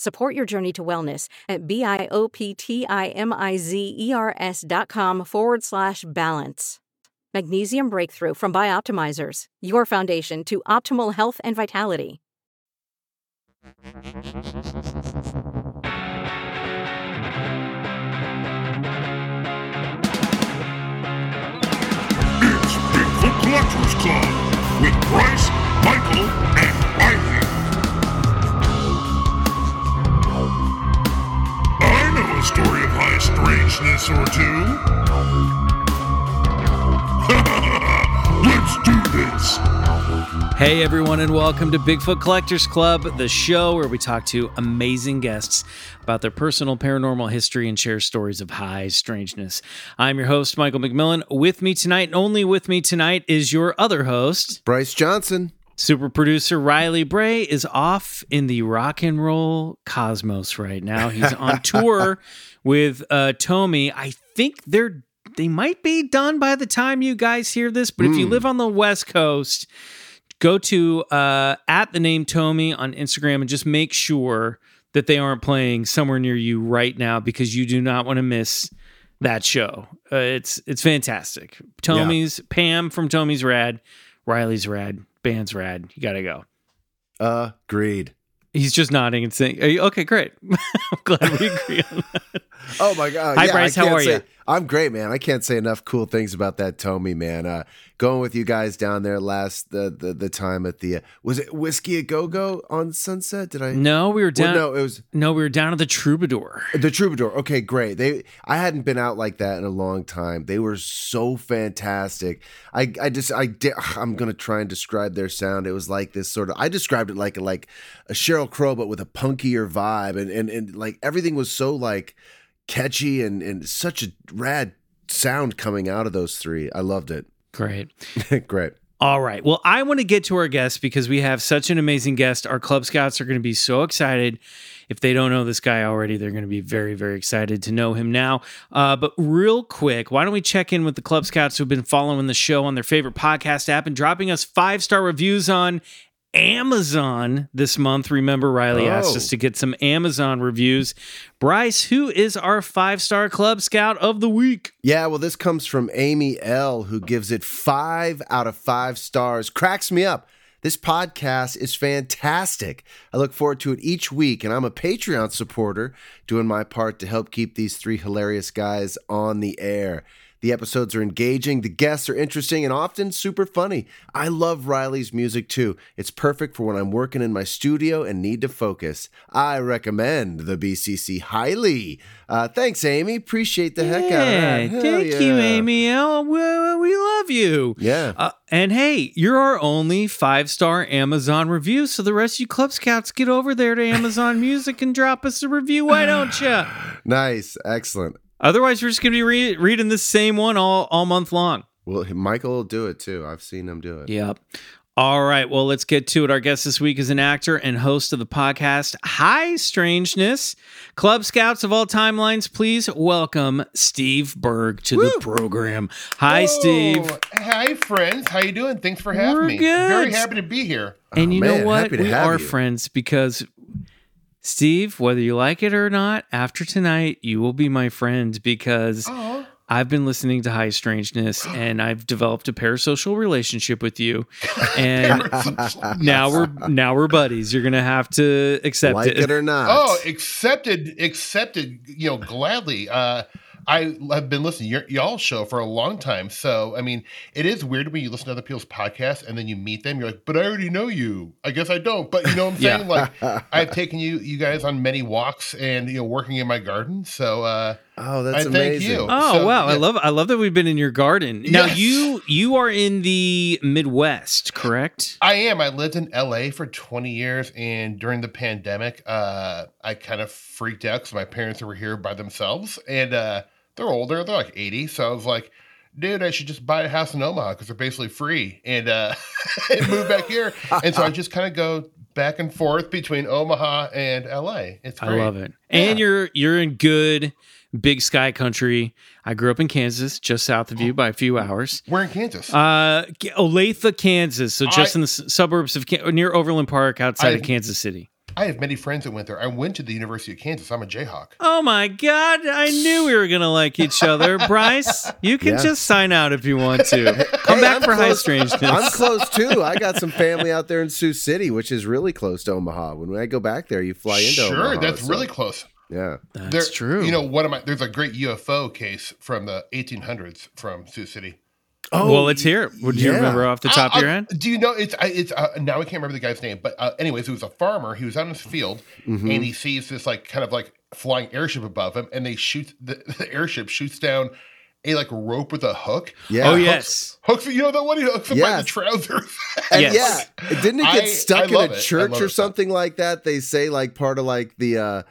Support your journey to wellness at B-I-O-P-T-I-M-I-Z-E-R-S dot com forward slash balance. Magnesium Breakthrough from Bioptimizers, your foundation to optimal health and vitality. It's Bigfoot Club with Bryce, Michael, a story of high strangeness or two. Let's do this. Hey everyone, and welcome to Bigfoot Collectors Club, the show where we talk to amazing guests about their personal paranormal history and share stories of high strangeness. I'm your host, Michael McMillan. With me tonight, and only with me tonight, is your other host, Bryce Johnson. Super producer Riley Bray, is off in the rock and roll cosmos right now. He's on tour with uh, Tommy. I think they're they might be done by the time you guys hear this, but if you live on the West Coast, go to uh, at the name Tommy on Instagram and just make sure that they aren't playing somewhere near you right now because you do not want to miss that show. Uh, it's it's fantastic. Tommy's Pam from Tommy's rad, Riley's rad, band's rad. You got to go. Agreed. He's just nodding and saying, are you, "Okay, great." I'm glad we agree on that. Oh my god! Hi, yeah, Bryce, I how are say- ya? I'm great, man. I can't say enough cool things about that Tommy, man. Uh, going with you guys down there last the the, the time at the uh, was it whiskey a go go on Sunset? Did I? No, we were Well, down. no, it was no, we were down at the Troubadour. the Troubadour. Okay, great. They I hadn't been out like that in a long time. They were so fantastic. I I just I di- I'm gonna try and describe their sound. It was like this sort of. I described it like like a Sheryl Crow, but with a punkier vibe, and and and like everything was so like catchy and and such a rad sound coming out of those three. I loved it. Great. great. All right. Well, I want to get to our guests because we have such an amazing guest. Our Club Scouts are going to be so excited. If they don't know this guy already, they're going to be very, very excited to know him now. Uh, but real quick, why don't we check in with the Club Scouts who've been following the show on their favorite podcast app and dropping us five star reviews on Amazon this month. Remember, Riley asked Oh. us to get some Amazon reviews. Bryce, who is our five star Club Scout of the week? Yeah, well, this comes from Amy L, who gives it five out of five stars. Cracks me up. This podcast is fantastic. I look forward to it each week, and I'm a Patreon supporter, doing my part to help keep these three hilarious guys on the air. The episodes are engaging, the guests are interesting, and often super funny. I love Riley's music too. It's perfect for when I'm working in my studio and need to focus. I recommend the BCC highly. Uh, thanks, Amy. Appreciate the heck out of Yeah, that. Hell thank you. Amy. Oh, we, we love you. Yeah. Uh, and hey, you're our only five star Amazon review. So the rest of you Club Scouts, get over there to Amazon Music and drop us a review. Why don't you? Nice. Excellent. Otherwise, we're just going to be re- reading the same one all, all month long. Well, Michael will do it too. I've seen him do it. Yep. All right. Well, let's get to it. Our guest this week is an actor and host of the podcast High Strangeness. Club Scouts of all timelines, please welcome Steve Berg to the program. Hi, Steve. Oh, Hi, friends. How you doing? Thanks for having We're me. good. Very happy to be here. And Oh, you man, know what? happy to We have are you. friends because Steve, whether you like it or not, after tonight, you will be my friend because I've been listening to High Strangeness and I've developed a parasocial relationship with you. And now we're now we're buddies. You're gonna have to accept like it. it or not. oh, accepted, accepted. You know, gladly. Uh, I have been listening to your, y'all show for a long time. So, I mean, it is weird when you listen to other people's podcasts and then you meet them. You're like, but I already know you. I guess I don't. But you know what I'm Yeah. saying? Like, I've taken you you guys on many walks and you know working in my garden. So, uh, Oh, that's I thank amazing. you. Oh So, wow, I love I love that we've been in your garden. Now Yes. you you are in the Midwest, correct? I am. I lived in LA for 20 years, and during the pandemic, uh, I kind of freaked out because my parents were here by themselves, and uh, they're older. They're like 80. So I was like, dude, I should just buy a house in Omaha because they're basically free and, uh, and move back here. and so I just kind of go back and forth between Omaha and LA. It's I great. love it. And you're you're in good big sky country. I grew up in Kansas, just south of you by a few hours. We're in Kansas. Uh, Olathe, Kansas. So just I- in the suburbs of near Overland Park, outside I- of Kansas City. I have many friends that went there. I went to the University of Kansas. I'm a Jayhawk. Oh my God! I knew we were gonna like each other, Bryce. You can Yeah. just sign out if you want to. Come Hey, back I'm for high close- strangeness. I'm close too. I got some family out there in Sioux City, which is really close to Omaha. When I go back there, you fly into sure, Omaha. that's so- really close. Yeah. That's There- true. You know, one of my there's a great UFO case from the 1800s from Sioux City. Oh, well, let's hear. it. Would you remember off the top I- of your I- head? Do you know it's I- it's uh, now I can't remember the guy's name, but uh, anyways, it was a farmer. He was out in his field Mm-hmm. and he sees this like kind of like flying airship above him, and they shoot the, the airship shoots down a like rope with a hook. Yeah. Oh Hooks- yes. Hooks, you know that one he hooks him by the trousers. And Yes. yeah, didn't it get I- stuck I in a it. Church love or it. something like that? They say like part of like the uh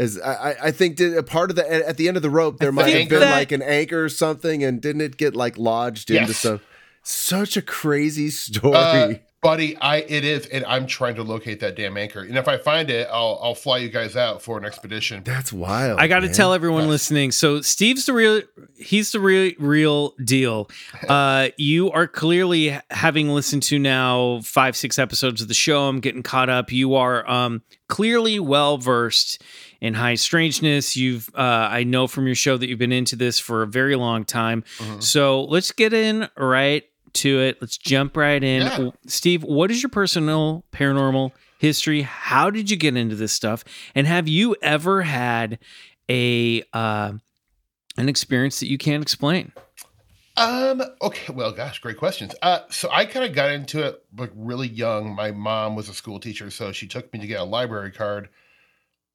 is I, I- I think did a part of the at the end of the rope there might have been that- like an anchor or something, and didn't it get like lodged into Yes. some such a crazy story? Uh, buddy, I it is, and I'm trying to locate that damn anchor. And if I find it, I'll I'll fly you guys out for an expedition. That's wild. I got to man. tell everyone listening. So Steve's the real. He's the real real deal. Uh, you are clearly having listened to now five six episodes of the show. I'm getting caught up. You are um, clearly well versed in high strangeness. You've uh, I know from your show that you've been into this for a very long time. Mm-hmm. So let's get in right to it. Let's jump right in. Yeah. Steve, what is your personal paranormal history? How did you get into this stuff? And have you ever had a uh, an experience that you can't explain? Um. Okay. Well, gosh, great questions. Uh. So I kind of got into it like really young. My mom was a school teacher, so she took me to get a library card,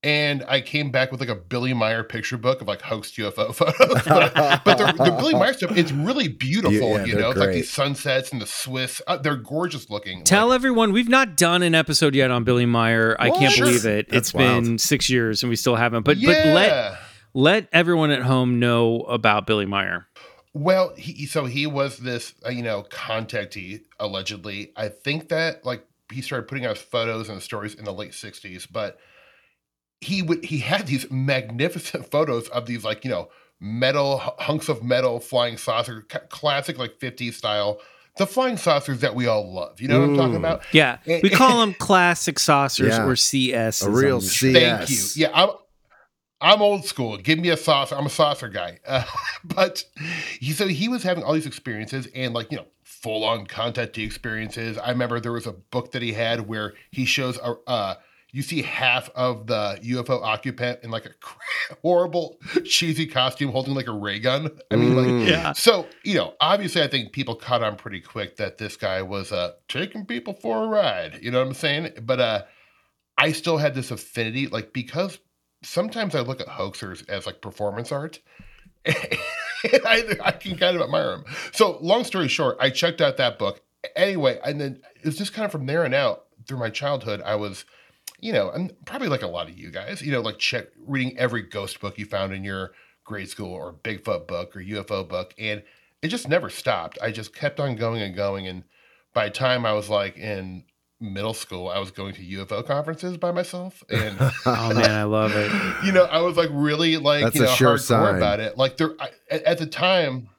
and I came back with like a Billy Meier picture book of like hoaxed UFO photos. but but the, the Billy Meier stuff, it's really beautiful. Yeah, you know, it's like great. these sunsets and the Swiss. Uh, they're gorgeous looking. Tell Like, everyone we've not done an episode yet on Billy Meier. I can't Sure. believe it. That's it's been six years and we still haven't. But yeah. but let let everyone at home know about Billy Meier. Well, he so he was this uh, you know contactee allegedly. I think that like he started putting out his photos and stories in the late '60s, but he would he had these magnificent photos of these like you know metal hunks of metal flying saucer, classic like '50s style, the flying saucers that we all love. You know what I'm talking Mm. about? Yeah, we call them classic saucers Yeah. or CS. a real CS. Thank you. Yeah, I'm I'm old school. Give me a saucer. I'm a saucer guy. Uh, but he so he was having all these experiences and like you know full on contactee experiences. I remember there was a book that he had where he shows a. Uh, you see half of the UFO occupant in like a horrible, cheesy costume holding like a ray gun. I mean, Mm. like, Yeah. so, you know, obviously, I think people caught on pretty quick that this guy was uh, taking people for a ride. You know what I'm saying? But uh, I still had this affinity, like, because sometimes I look at hoaxers as like performance art. I, I can kind of admire them. So, long story short, I checked out that book. Anyway, and then it was just kind of from there and out through my childhood, I was, you know, I'm probably like a lot of you guys, you know, like check reading every ghost book you found in your grade school or Bigfoot book or UFO book. And it just never stopped. I just kept on going and going. And by the time I was like in middle school, I was going to UFO conferences by myself. And Oh man, I love it. you know, I was like really like That's you a know sure hardcore sign. about it. Like there I, at, at the time,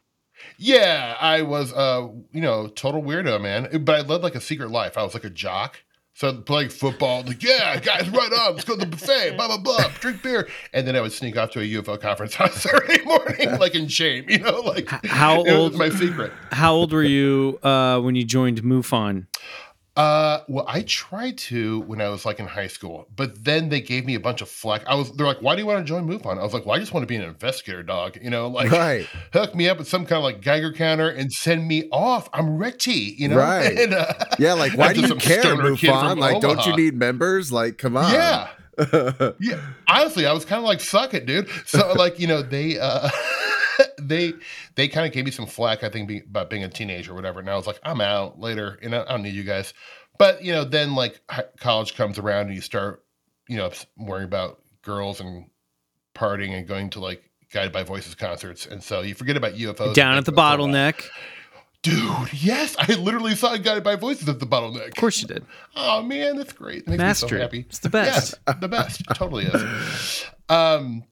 yeah, I was uh you know total weirdo man. But I led like a secret life. I was like a jock. So I'd play football, like yeah, guys, right on. Let's go to the buffet, blah blah blah, drink beer, and then I would sneak off to a UFO conference on Saturday morning, like in shame, you know, like How old? my secret. How old were you uh, when you joined MUFON? Uh, well, I tried to when I was like in high school, but then they gave me a bunch of flack. I was, they're like, "Why do you want to join MUFON?" I was like, "Well, I just want to be an investigator, dog. You know, like Right. hook me up with some kind of like Geiger counter and send me off. I'm ready, you know." Right. And, uh, Yeah, like why do you care, MUFON? Like, don't you need members? Like, come on. Yeah. yeah honestly i was kind of like suck it dude so like you know they uh they they kind of gave me some flack i think be, about being a teenager or whatever and i was like i'm out later and I, I don't need you guys but you know then like college comes around and you start you know worrying about girls and partying and going to like guided by voices concerts and so you forget about ufos Down at the for a while. bottleneck. dude yes i literally saw guided by voices at the bottleneck Of course you did. Oh man, that's great. It makes Mass me so happy. It's the best. Yeah, the best. totally is. Um,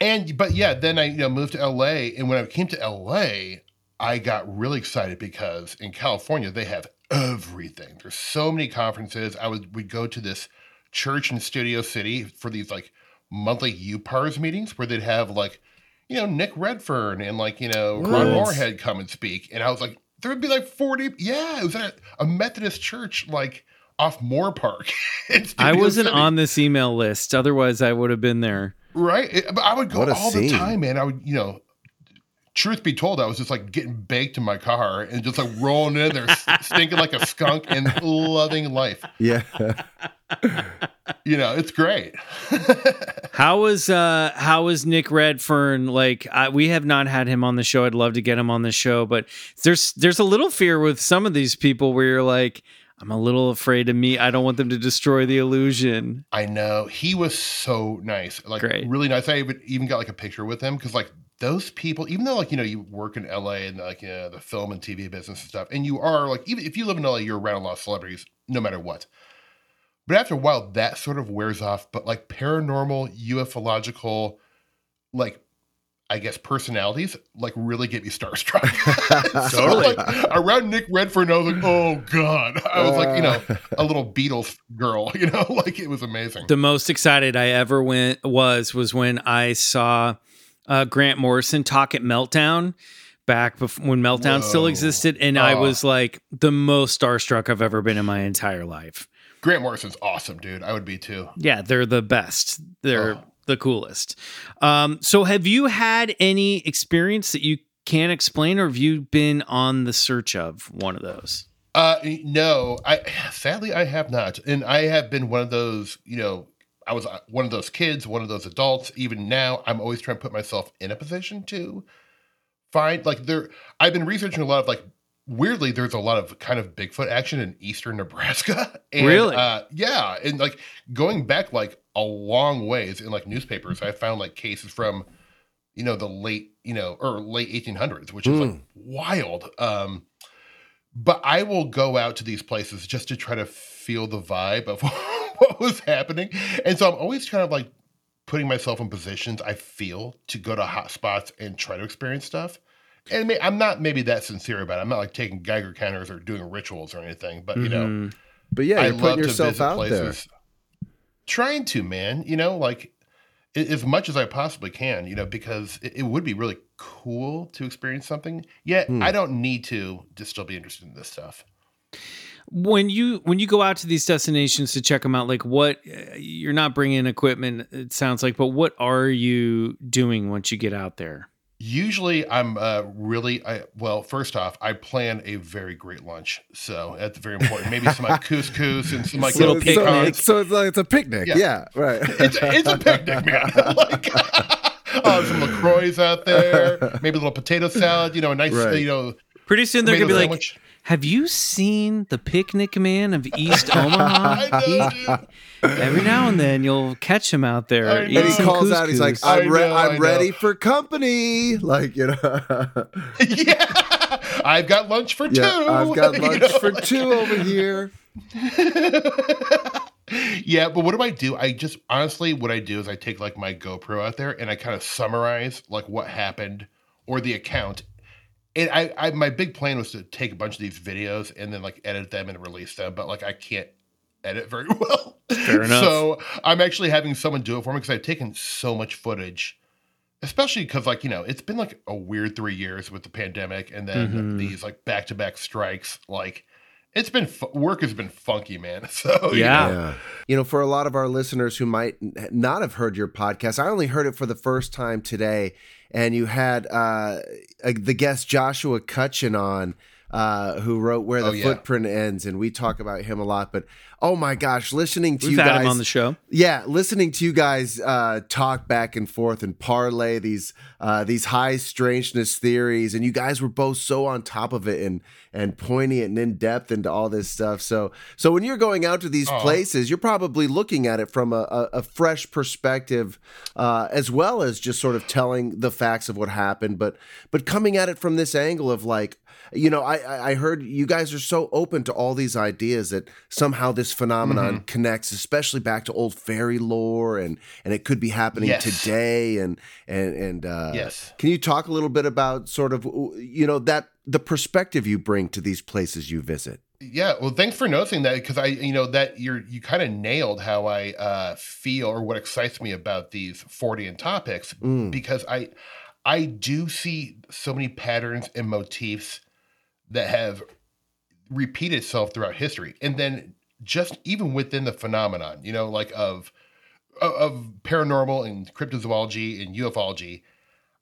and but yeah, then I you know moved to LA, and when I came to LA, I got really excited because in California they have everything. There's so many conferences. I would would go to this church in Studio City for these like monthly UPARS meetings where they'd have like you know Nick Redfern and like you know Ron? Moorhead come and speak, and I was like, there would be like 40. Yeah, it was at a Methodist church like off Moorpark. I wasn't City. on this email list. Otherwise, I would have been there. Right. It- but I would go all scene. the time, man. I would, you know, truth be told, I was just like getting baked in my car and just like rolling in there, stinking like a skunk and loving life. Yeah. You know, it's great. How was uh how was Nick Redfern like I, we have not had him on the show I'd love to get him on the show but there's there's a little fear with some of these people where you're like I'm a little afraid of me I don't want them to destroy the illusion I know. He was so nice. Like, Great. really nice. I even, even got like a picture with him because, like, those people, even though, like, you know, you work in LA and, like, you know, the film and TV business and stuff, and you are, like, even if you live in LA, you're around a lot of celebrities, no matter what. But after a while, that sort of wears off. But, like, paranormal, ufological, like, I guess personalities like really get me starstruck. so Totally. like around Nick Redfern, I was like, oh god. I was like, you know, a little Beatles girl, you know, like it was amazing. the most excited I ever went was was when I saw uh, Grant Morrison talk at Meltdown back bef- when Meltdown still existed and I Oh. was like the most starstruck I've ever been in my entire life Grant Morrison's awesome, dude. I would be too. Yeah, they're the best. They're Oh. The coolest. Um, so, have you had any experience that you can't explain, or have you been on the search of one of those? Uh, no, I sadly I have not, and I have been one of those. You know, I was uh, one of those kids, one of those adults. Even now, I'm always trying to put myself in a position to find like there. I've been researching a lot of like. Weirdly, there's a lot of kind of Bigfoot action in eastern Nebraska. And, Really? Uh, yeah, and like going back like a long ways in like newspapers, I found like cases from, you know, the late, you know, or late 1800s, which is like wild. Um, but I will go out to these places just to try to feel the vibe of what was happening. And so I'm always kind of like putting myself in positions I feel to go to hot spots and try to experience stuff. And may, I'm not maybe that sincere about it. I'm not like taking Geiger counters or doing rituals or anything, but you know, Mhm. But yeah, I you're love putting to yourself visit out there. Trying to, man, you know, like as much as I possibly can, you know, because it, it would be really cool to experience something. Yet Hmm. I don't need to to still be interested in this stuff. when you when you go out to these destinations to check them out, like what uh, you're not bringing equipment, it sounds like, but what are you doing once you get out there? Usually, I'm uh, really I, well. First off, I plan a very great lunch, so that's very important. Maybe some like couscous and some like Little little pig so, pecans. pecans. so it's like it's a picnic. Yeah. Yeah, right. It's, it's a picnic, man. like uh, some Lacroix out there, maybe a little potato salad. You know, a nice, uh, Right. you know, Pretty soon they're gonna be tomato like, "Have you seen the Picnic Man of East Omaha?" I know, dude. Every now and then you'll catch him out there. And he some calls out. He's like. I "I'm, re- know, I I'm ready for company." Like you know, yeah, I've got lunch for yeah, two. I've got You lunch know, for like- two over here. yeah, but what do I do? I just honestly, what I do is I take like my GoPro out there and I kind of summarize like what happened or the account. And I, I, my big plan was to take a bunch of these videos and then like edit them and release them, but like I can't edit very well. Fair enough. So I'm actually having someone do it for me because I've taken so much footage, especially because like you know it's been like a weird three years with the pandemic and then Mhm. these like back to back strikes like. it's been fu- work has been funky, man. So you Yeah. know, Yeah. You know, for a lot of our listeners who might not have heard your podcast, I only heard it for the first time today. And you had uh, uh, the guest Joshua Cutchin on, uh, who wrote Where the Oh, yeah. Footprint Ends. And we talk about him a lot. But oh my gosh, listening to We've you had guys. him on the show. Yeah, listening to you guys uh, talk back and forth and parlay these uh, these high strangeness theories, and you guys were both so on top of it and and poignant and in depth into all this stuff. So so when you're going out to these Aw. places, you're probably looking at it from a, a, a fresh perspective, uh, as well as just sort of telling the facts of what happened, but but coming at it from this angle of like. You know, I I heard you guys are so open to all these ideas that somehow this phenomenon Mm-hmm. connects, especially back to old fairy lore, and and it could be happening Yes. today. And and and uh, Yes. can you talk a little bit about sort of you know that the perspective you bring to these places you visit? Yeah, well, thanks for noticing that because I, you know, that you're you kind of nailed how I uh, feel or what excites me about these Fortean topics Mm. because I I do see so many patterns and motifs that have repeated itself throughout history, and then just even within the phenomenon, you know, like of of- paranormal and cryptozoology and ufology.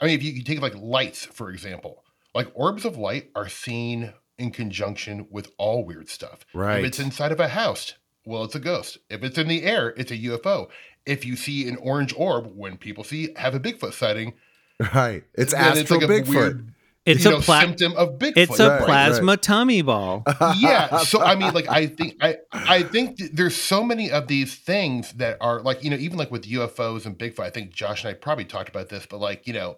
I mean, if you, you take like lights for example, like orbs of light are seen in conjunction with all weird stuff. Right. If it's inside of a house, well, it's a ghost. If it's in the air, it's a UFO. If you see an orange orb, when people see have a Bigfoot sighting, Right, it's then astral a Bigfoot. weird, It's a know, pla- symptom of Bigfoot. It's a Right, plasma tummy ball. yeah so i mean like i think i i think th- there's so many of these things that are like you know even like with ufos and bigfoot i think josh and i probably talked about this but like you know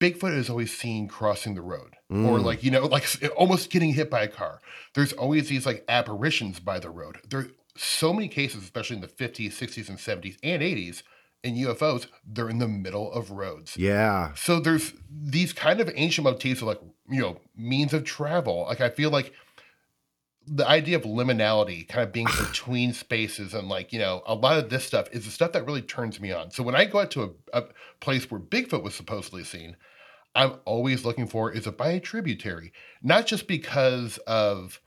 bigfoot is always seen crossing the road or Mm. like you know like almost getting hit by a car there's always these like apparitions by the road there are so many cases especially in the 50s 60s and 70s and 80s in ufos they're in the middle of roads yeah, so there's these kind of ancient motifs of like, you know, means of travel. Like I feel like the idea of liminality kind of being between spaces and like, you know, a lot of this stuff is the stuff that really turns me on. So when I go out to a, a place where Bigfoot was supposedly seen, I'm always looking for is it by a tributary? Not just because of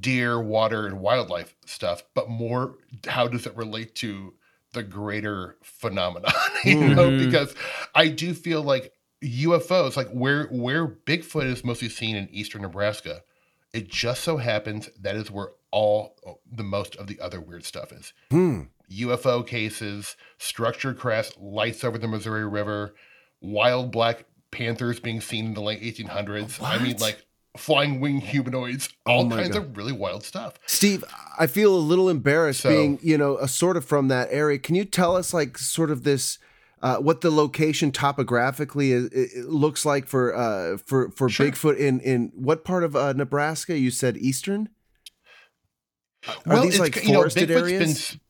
deer, water, and wildlife stuff, but more how does it relate to the greater phenomenon? you know, Mhm. because I do feel like UFOs, like where where Bigfoot is mostly seen in eastern Nebraska, it just so happens that is where all the most of the other weird stuff is. Hmm. UFO cases, structured crafts, lights over the Missouri River, wild black panthers being seen in the late 1800s. I mean, like flying wing humanoids, Oh all my kinds God. of really wild stuff. Steve, I feel a little embarrassed So- being, you know, a sort of from that area. Can you tell us, like, sort of this, uh, what the location topographically is, looks like for uh, for for Sure. Bigfoot in in what part of uh, Nebraska? You said eastern. Are these like you know, forested areas? been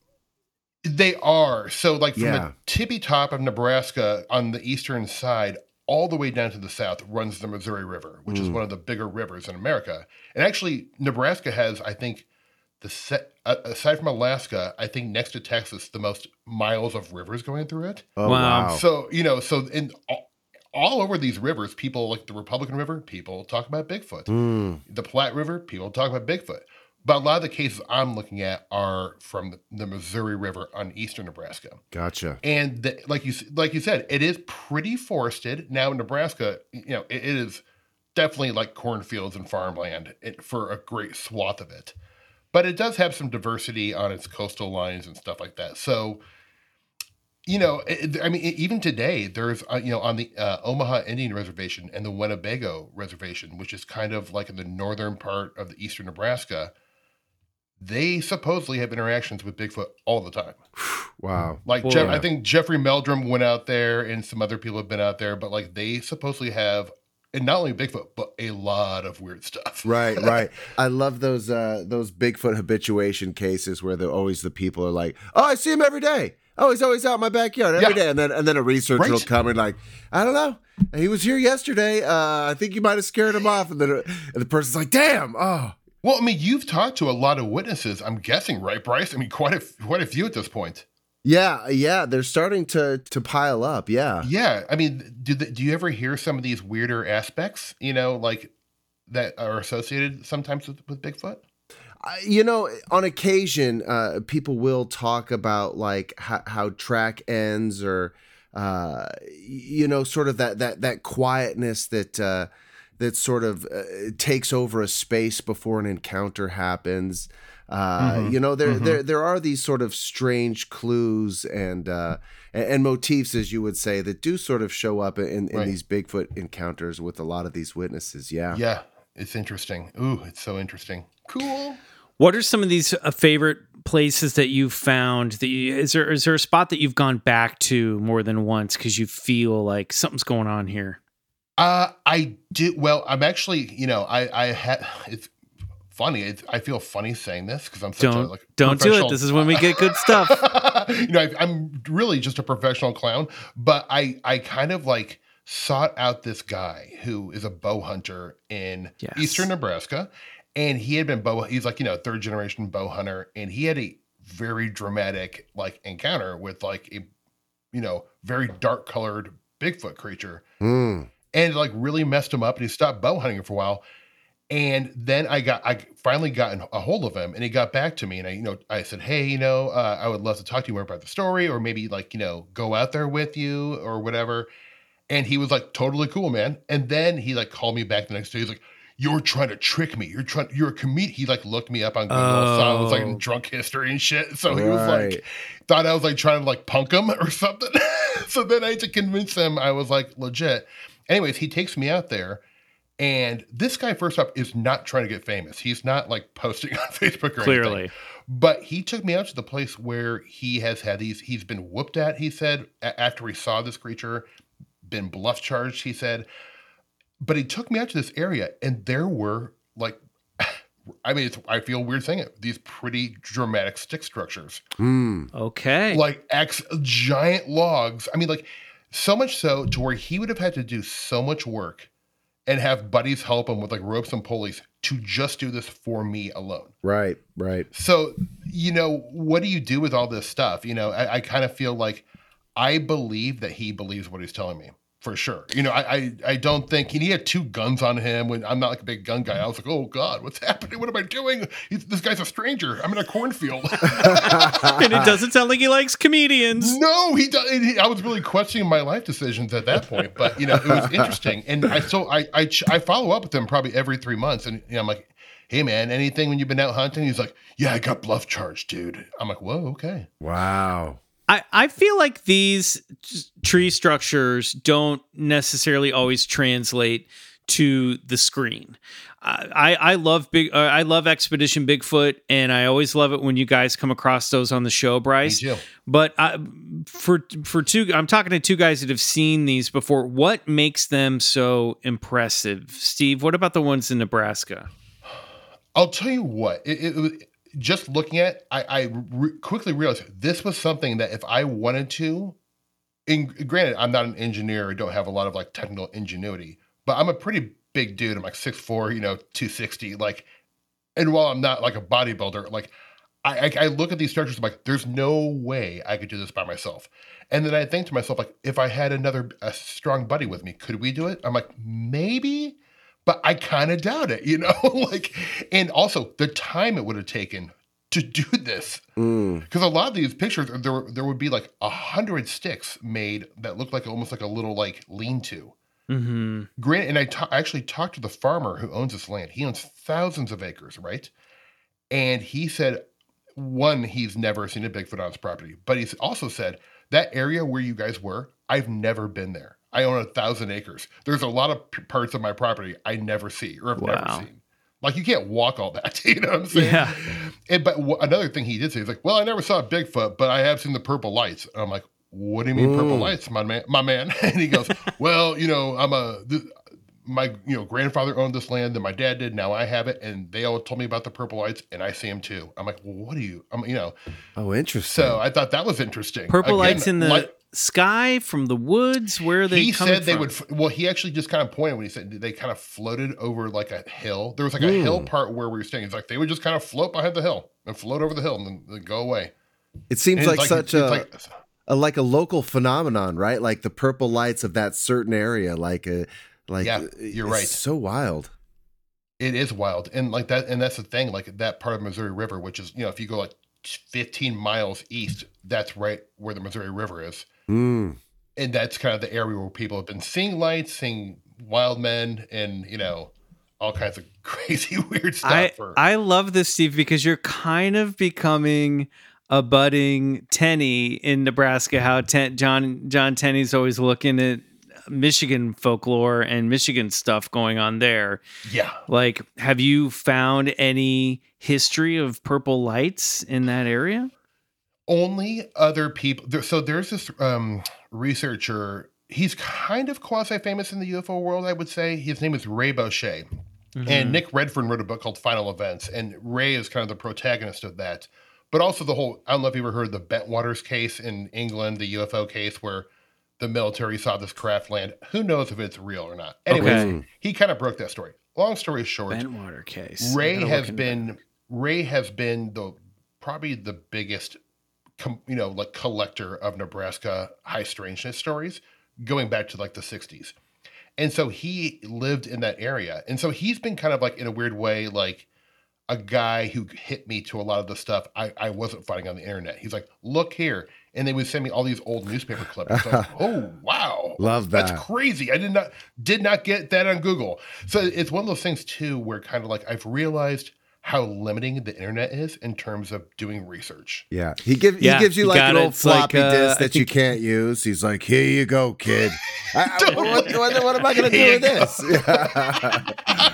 they are. So, like from Yeah. the tippy top of Nebraska on the eastern side, all the way down to the south, runs the Missouri River, which is Mm. one of the bigger rivers in America. And actually, Nebraska has, I think, the set uh, aside from Alaska, I think next to Texas, the most miles of rivers going through it. Oh Wow. wow! So you know, so in all, all over these rivers, people like the Republican River, people talk about Bigfoot Hmm. the Platte River, people talk about Bigfoot. But a lot of the cases I'm looking at are from the, Missouri River on eastern Nebraska. Gotcha. And the, like you like you said, it is pretty forested. Now in Nebraska, you know, it, is definitely like cornfields and farmland it, for a great swath of it. But it does have some diversity on its coastal lines and stuff like that. So, you know, it, I mean, even today, there's, uh, you know, on the uh, Omaha Indian Reservation and the Winnebago Reservation, which is kind of like in the northern part of the eastern Nebraska, they supposedly have interactions with Bigfoot all the time. Wow. Like Boy. Jeff, I think Jeffrey Meldrum went out there, and some other people have been out there, but like they supposedly have, and not only Bigfoot, but a lot of weird stuff. Right, right. I love those uh those Bigfoot habituation cases where they're always the people are like, "Oh, I see him every day. Oh, he's always out in my backyard every day." Yeah. And then and then a researcher will come and like, "I don't know. He was here yesterday. Uh I think you might have scared him off." And then uh, and the person's like, "Damn. Oh, Well, I mean, you've talked to a lot of witnesses. I'm guessing, right, Bryce? I mean, quite a quite a few at this point. yeah, yeah. They're starting to to pile up. Yeah. Yeah, I mean, do the, do you ever hear some of these weirder aspects? You know, like that are associated sometimes with, with Bigfoot? Uh, you know, on occasion, uh, people will talk about like how, how track ends or, uh, you know, sort of that that that quietness that uh, that sort of uh, takes over a space before an encounter happens. Uh, Mhm. You know, there Mhm. there there are these sort of strange clues and uh, and, and motifs, as you would say, that do sort of show up in, in Right. these Bigfoot encounters with a lot of these witnesses. Yeah. Yeah, it's interesting. Ooh, it's so interesting. Cool. What are some of these uh, favorite places that you've found? That you, is there is there a spot that you've gone back to more than once because you feel like something's going on here? Uh, I do. Well, I'm actually, you know, I, I had, it's funny. It's, I feel funny saying this because I'm such a, Don't like, don't do it. This is when we get good stuff. you know, I, I'm really just a professional clown, but I, I kind of like sought out this guy who is a bow hunter in Yes. eastern Nebraska, and he had been bow. He's like you know third generation bow hunter, and he had a very dramatic like encounter with like a, you know, very dark colored Bigfoot creature Mm. And it, like really messed him up and he stopped bow hunting for a while and then i got i finally got a hold of him and he got back to me and i you know i said hey you know uh, i would love to talk to you more about the story or maybe like you know go out there with you or whatever and he was like totally cool man and then he like called me back the next day he's like you're trying to trick me. You're trying. You're a comedian. He like looked me up on Google. Saw I was like in Oh. drunk history and shit. So he was like, thought I was like trying to like punk him or something. so then I had to convince him I was like legit. Anyways, he takes me out there, and this guy first up is not trying to get famous. He's not like posting on Facebook or anything. Clearly, But he took me out to the place where he has had these. He's been whooped at. He said a- after he saw this creature, been bluff charged. He said, but he took me out to this area, and there were like, I mean, it's, I feel weird saying it. These pretty dramatic stick structures Mm. okay. like X giant logs. I mean, like so much so to where he would have had to do so much work and have buddies help him with like ropes and pulleys to just do this for me alone. Right. Right. So, you know, what do you do with all this stuff? You know, I, I kind of feel like I believe that he believes what he's telling me for sure. You know, I, I I don't think he had two guns on him when I'm not like a big gun guy. I was like, oh God, what's happening? What am I doing? He's, this guy's a stranger. I'm in a cornfield. and it doesn't sound like he likes comedians. No, he does. he- I was really questioning my life decisions at that point, but you know, it was interesting, and I so I I, ch- I follow up with him probably every three months, and you know, I'm like, hey man, anything when you've been out hunting? He's like, yeah, I got bluff charged, dude. I'm like, whoa, okay. Wow. I, I feel like these tree structures don't necessarily always translate to the screen. I I love big uh, I love Expedition Bigfoot, and I always love it when you guys come across those on the show, Bryce. But I, for for two, I'm talking to two guys that have seen these before. What makes them so impressive, Steve? What about the ones in Nebraska? I'll tell you what. It, it, just looking at. I, I re- quickly realized this was something that if I wanted to, in, granted, I'm not an engineer. I don't have a lot of like technical ingenuity, but I'm a pretty big dude. I'm like 6'4", you know, 260. Like, and while I'm not like a bodybuilder, like I, I, I look at these structures, I'm like, there's no way I could do this by myself. And then I think to myself, like, if I had another a strong buddy with me, could we do it? I'm like, maybe, but I kind of doubt it, you know? like, and also the time it would have taken to do this Mm. because a lot of these pictures there there would be like a hundred sticks made that looked like almost like a little like lean-to Mm-hmm. Grant and I ta- actually talked to the farmer who owns this land. He owns thousands of acres, right? And he said, one, he's never seen a Bigfoot on his property, but he's also said that area where you guys were, I've never been there. I own a thousand acres. There's a lot of p- parts of my property I never see or have Wow. never seen. Like you can't walk all that, you know what I'm saying? Yeah. And but wh- another thing he did say is like, well, I never saw Bigfoot, but I have seen the purple lights. And I'm like, what do you mean purple Mm. lights, my man? My man. and he goes, well, you know, I'm a th- my you know grandfather owned this land, then my dad did. Now I have it, and they all told me about the purple lights, and I see them too. I'm like, well, what do you? I'm you know. Oh, interesting. So I thought that was interesting. Purple Again, lights in the like- sky from the woods. Where are they? he said they from? would. Well, he actually just kind of pointed when he said they kind of floated over like a hill. There was like a Hmm. hill part where we were staying. It's like they would just kind of float behind the hill and float over the hill and then, then go away. it seems And like, such a, like- a like a local phenomenon, right? Like the purple lights of that certain area, like a like Yeah, you're it's right. So wild. It is wild, and like that, and that's the thing. Like that part of Missouri River, which is you know, if you go like 15 miles east, that's right where the Missouri River is, Mm. and that's kind of the area where people have been seeing lights, seeing wild men, and you know, all kinds of crazy weird stuff. I for, I love this, Steve, because you're kind of becoming a budding Tenney in Nebraska. How ten, John John Tenney's always looking at Michigan folklore and Michigan stuff going on there. yeah, Like, have you found any history of purple lights in that area? Only other people. So there's this um, researcher. He's kind of quasi famous in the UFO world, I would say. His name is Ray Boeche. Mm-hmm. And Nick Redfern wrote a book called Final Events, and Ray is kind of the protagonist of that. But also the whole I don't know if you ever heard of the Bentwaters case in England, the UFO case where the military saw this craft land. Who knows if it's real or not? Anyways, Okay. he kind of broke that story. Long story short, Bentwater case. Ray has been Ray has been the probably the biggest, com, you know, like collector of Nebraska high strangeness stories going back to like the '60s, and so he lived in that area, and so he's been kind of like in a weird way like a guy who hit me to a lot of the stuff I, I wasn't finding on the internet. He's like, look here. And they would send me all these old newspaper clippings. Like, oh wow. Love that. That's crazy. I did not did not get that on Google. So it's one of those things too where kind of like I've realized how limiting the internet is in terms of doing research. Yeah, he gives Yeah, he gives you you like got an it. old It's like, floppy uh, disk I that you can't use. He's like, "Here you go, kid." I, I, what, what, what am I going to do with this?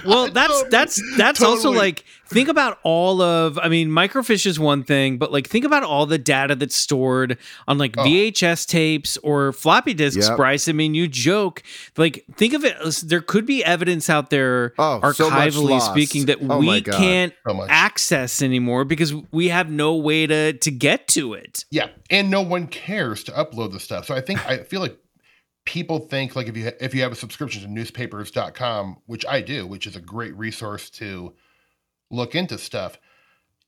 well that's that's that's also like think about all of i mean microfiche is one thing but like think about all the data that's stored on like Oh. vhs tapes or floppy disks Yep. bryce i mean you joke like think of it there could be evidence out there Oh, archivally lost. speaking that Oh we can't So access anymore because we have no way to to get to it Yeah, and no one cares to upload the stuff. So I think I feel like people think like if you if you have a subscription to newspapers.com, which I do, which is a great resource to look into stuff,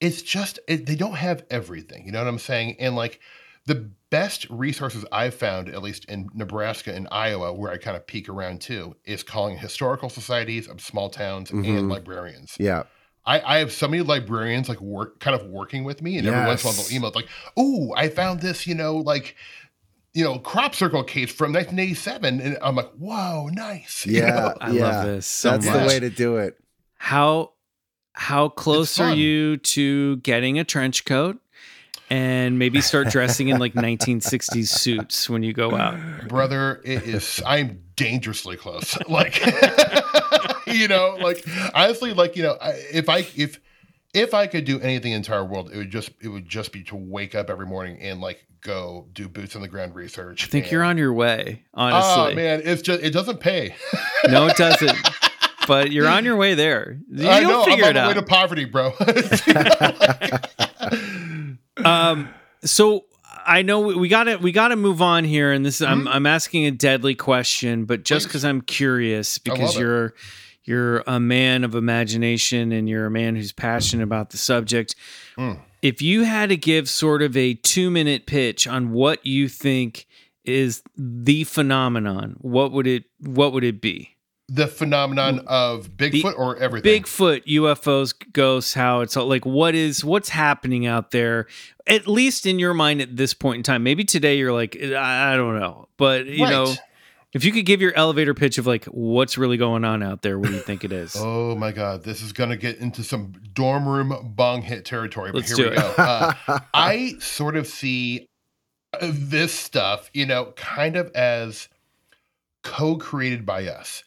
it's just it, they don't have everything. You know what I'm saying? And like the best resources I've found, at least in Nebraska and Iowa, where I kind of peek around too, is calling historical societies of small towns and Mhm. librarians. yeah, I, I have so many librarians like work kind of working with me, and every once in a while they'll email like, "Oh, I found this, you know, like, you know, crop circle case from 1987," and I'm like, "Whoa, nice!" You yeah, know? I yeah. love this so That's much. the way to do it. how how close are you to getting a trench coat and maybe start dressing in like 1960s suits when you go out brother. It is. I'm dangerously close. Like, you know, like honestly, like you know, if I if if I could do anything in the entire world, it would just it would just be to wake up every morning and like go do boots on the ground research. i think you're on your way oh, honestly Oh man, it's just it doesn't pay. no it doesn't but you're on your way there you'll I know. I'm figure on it my way to poverty, bro. um so i know we- we gotta we gotta move on here and this i'm i'm asking a deadly question but just because i'm curious because you're you're a man of imagination and you're a man who's passionate about the subject Mm. if you had to give sort of a two minute pitch on what you think is the phenomenon what would it what would it be the phenomenon of Bigfoot or everything. Bigfoot, UFOs, ghosts, how it's all like what is what's happening out there? At least in your mind at this point in time. Maybe today you're like, I, I don't know. But you Right. know, if you could give your elevator pitch of like what's really going on out there, what do you think it is? Oh my God, this is gonna get into some dorm room bong hit territory. But Let's here do we it. go. Uh, I sort of see uh, this stuff, you know, kind of as co-created by us,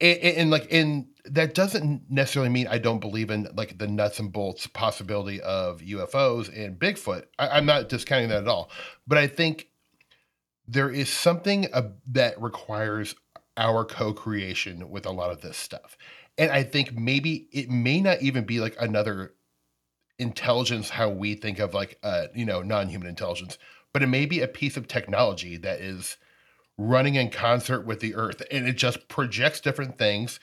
and, and, and like, and that doesn't necessarily mean I don't believe in like the nuts and bolts possibility of UFOs and Bigfoot. I, I'm not discounting that at all, but I think there is something that requires our co-creation with a lot of this stuff. And I think maybe it may not even be like another intelligence how we think of like uh you know non-human intelligence, but it may be a piece of technology that is running in concert with the earth and it just projects different things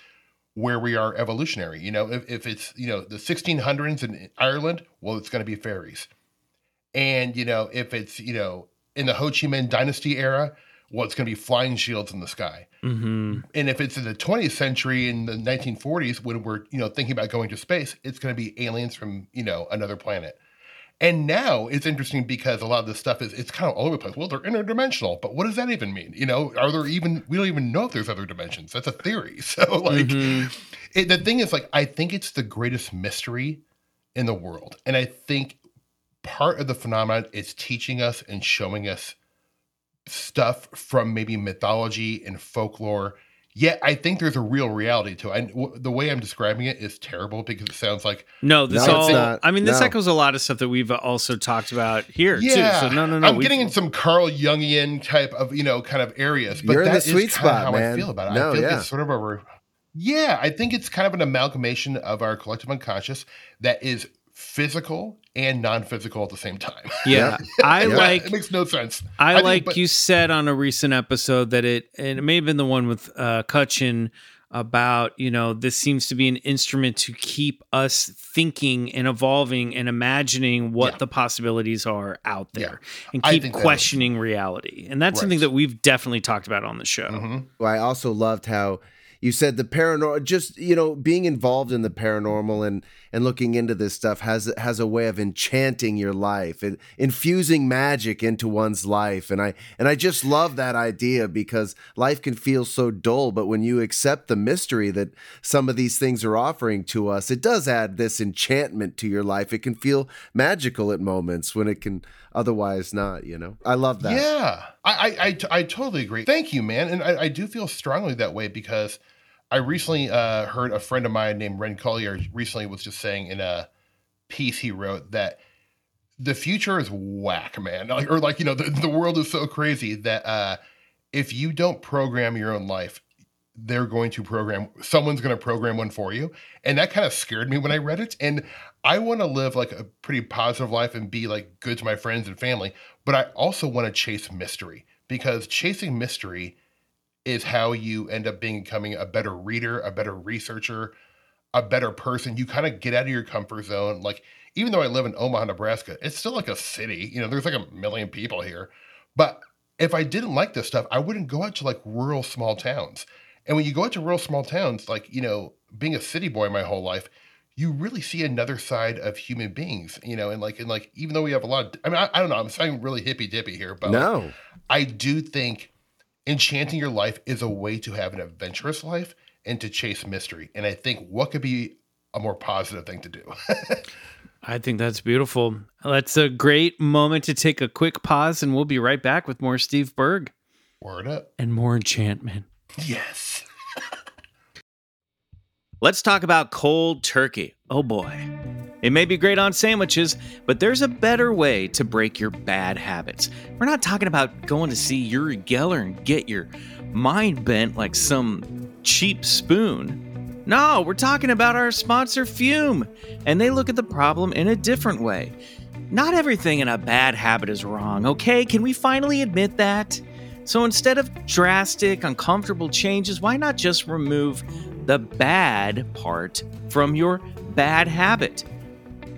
where we are evolutionary. You know, if, if it's, you know, the 1600s in Ireland, well, it's going to be fairies. And, you know, if it's, you know, in the Ho Chi Minh dynasty era, well, it's going to be flying shields in the sky. hmm And if it's in the 20th century in the 1940s when we're, you know, thinking about going to space, it's going to be aliens from, you know, another planet. And now it's interesting because a lot of this stuff is it's kind of all over the place. Well, they're interdimensional, but what does that even mean? You know, are there even we don't even know if there's other dimensions. That's a theory. So like Mhm. it, the thing is like I think it's the greatest mystery in the world. And I think part of the phenomenon is teaching us and showing us stuff from maybe mythology and folklore. Yet I think there's a real reality to it. And w- the way I'm describing it is terrible because it sounds like No, this No, all. it's not. I mean, this No. echoes a lot of stuff that we've uh, also talked about here yeah. too. So no, no, no. I'm getting in some Carl Jungian type of you know kind of areas, but You're in the that is sweet kind of spot, how man. I feel about it. No, I feel like yeah. it's sort of a yeah. I think it's kind of an amalgamation of our collective unconscious that is physical and non-physical at the same time. Yeah, I Yeah. like it makes no sense. I, think- like but- you said on a recent episode that it, and it may have been the one with uh, Cutchin about, you know, this seems to be an instrument to keep us thinking and evolving and imagining what Yeah. the possibilities are out Yeah. there and keep think that is- questioning reality. And that's something that we've definitely talked about on the show. Mhm. Well, I also loved how you said the paranormal just you know being involved in the paranormal and and looking into this stuff has has a way of enchanting your life and infusing magic into one's life. And I and I just love that idea because life can feel so dull but when you accept the mystery that some of these things are offering to us it does add this enchantment to your life. It can feel magical at moments when it can otherwise not you know? I love that. Yeah, I, I, I, I totally agree. Thank you, man. And I, I do feel strongly that way because I recently uh, heard a friend of mine named Ren Collier recently was just saying in a piece he wrote that the future is whack, man. Like, or like, you know, the, the world is so crazy that uh, if you don't program your own life, they're going to program, someone's going to program one for you. And that kind of scared me when I read it. And I want to live like a pretty positive life and be like good to my friends and family but I also want to chase mystery because chasing mystery is how you end up becoming a better reader, a better researcher, a better person. You kind of get out of your comfort zone. Like, even though I live in Omaha, Nebraska, it's still like a city. You know, there's like a million people here. But if I didn't like this stuff, I wouldn't go out to like rural small towns. And when you go out to rural small towns, like, you know, being a city boy my whole life, you really see another side of human beings, you know, and like, and like, even though we have a lot of, I mean, I, I don't know, I'm sounding really hippy dippy here, but like, no I do think enchanting your life is a way to have an adventurous life and to chase mystery. And I think what could be a more positive thing to do? I think that's beautiful. That's a great moment to take a quick pause, and we'll be right back with more Steve Berg Word up. and more enchantment. Yes. Let's talk about cold turkey. Oh boy. It may be great on sandwiches, but there's a better way to break your bad habits. We're not talking about going to see Uri Geller and get your mind bent like some cheap spoon. No, we're talking about our sponsor Füm, and they look at the problem in a different way. Not everything in a bad habit is wrong, okay? Can we finally admit that? So instead of drastic, uncomfortable changes, why not just remove the bad part from your bad habit?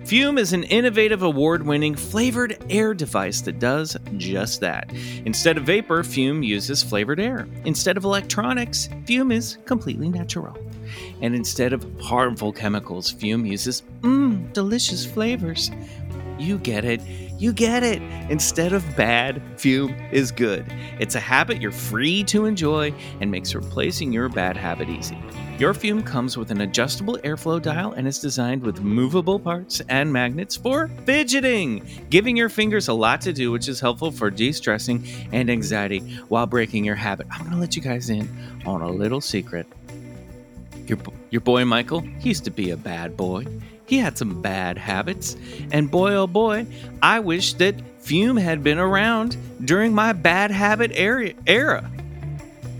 Füm is an innovative award winning flavored air device that does just that. Instead of vapor, Füm uses flavored air. Instead of electronics, Füm is completely natural. And instead of harmful chemicals, Füm uses mmm, delicious flavors. You get it. You get it. Instead of bad, Füm is good. It's a habit you're free to enjoy and makes replacing your bad habit easy. Your Füm comes with an adjustable airflow dial and is designed with movable parts and magnets for fidgeting, giving your fingers a lot to do, which is helpful for de stressing and anxiety while breaking your habit. I'm going to let you guys in on a little secret. Your, your boy Michael, he used to be a bad boy. He had some bad habits. And boy, oh boy, I wish that Füm had been around during my bad habit era.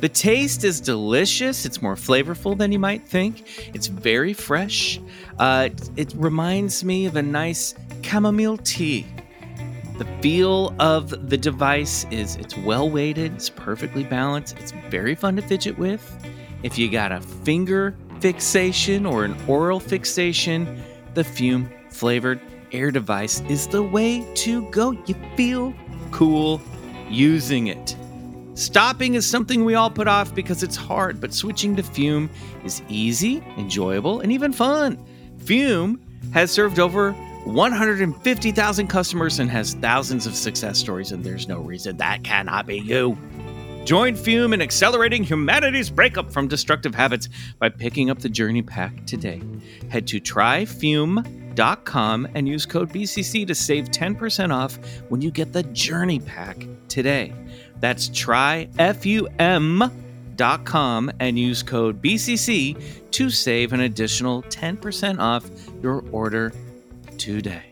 The taste is delicious. It's more flavorful than you might think. It's very fresh. Uh, it reminds me of a nice chamomile tea. The feel of the device is it's well weighted, it's perfectly balanced, it's very fun to fidget with. If you got a finger fixation or an oral fixation, the Füm flavored air device is the way to go. You feel cool using it. Stopping is something we all put off because it's hard, but switching to Füm is easy, enjoyable, and even fun. Füm has served over 150,000 customers and has thousands of success stories, and there's no reason that cannot be you. Join Füm in accelerating humanity's breakup from destructive habits by picking up the Journey Pack today. Head to tryfum.com and use code BCC to save 10% off when you get the Journey Pack today. That's tryfum.com and use code BCC to save an additional 10% off your order today.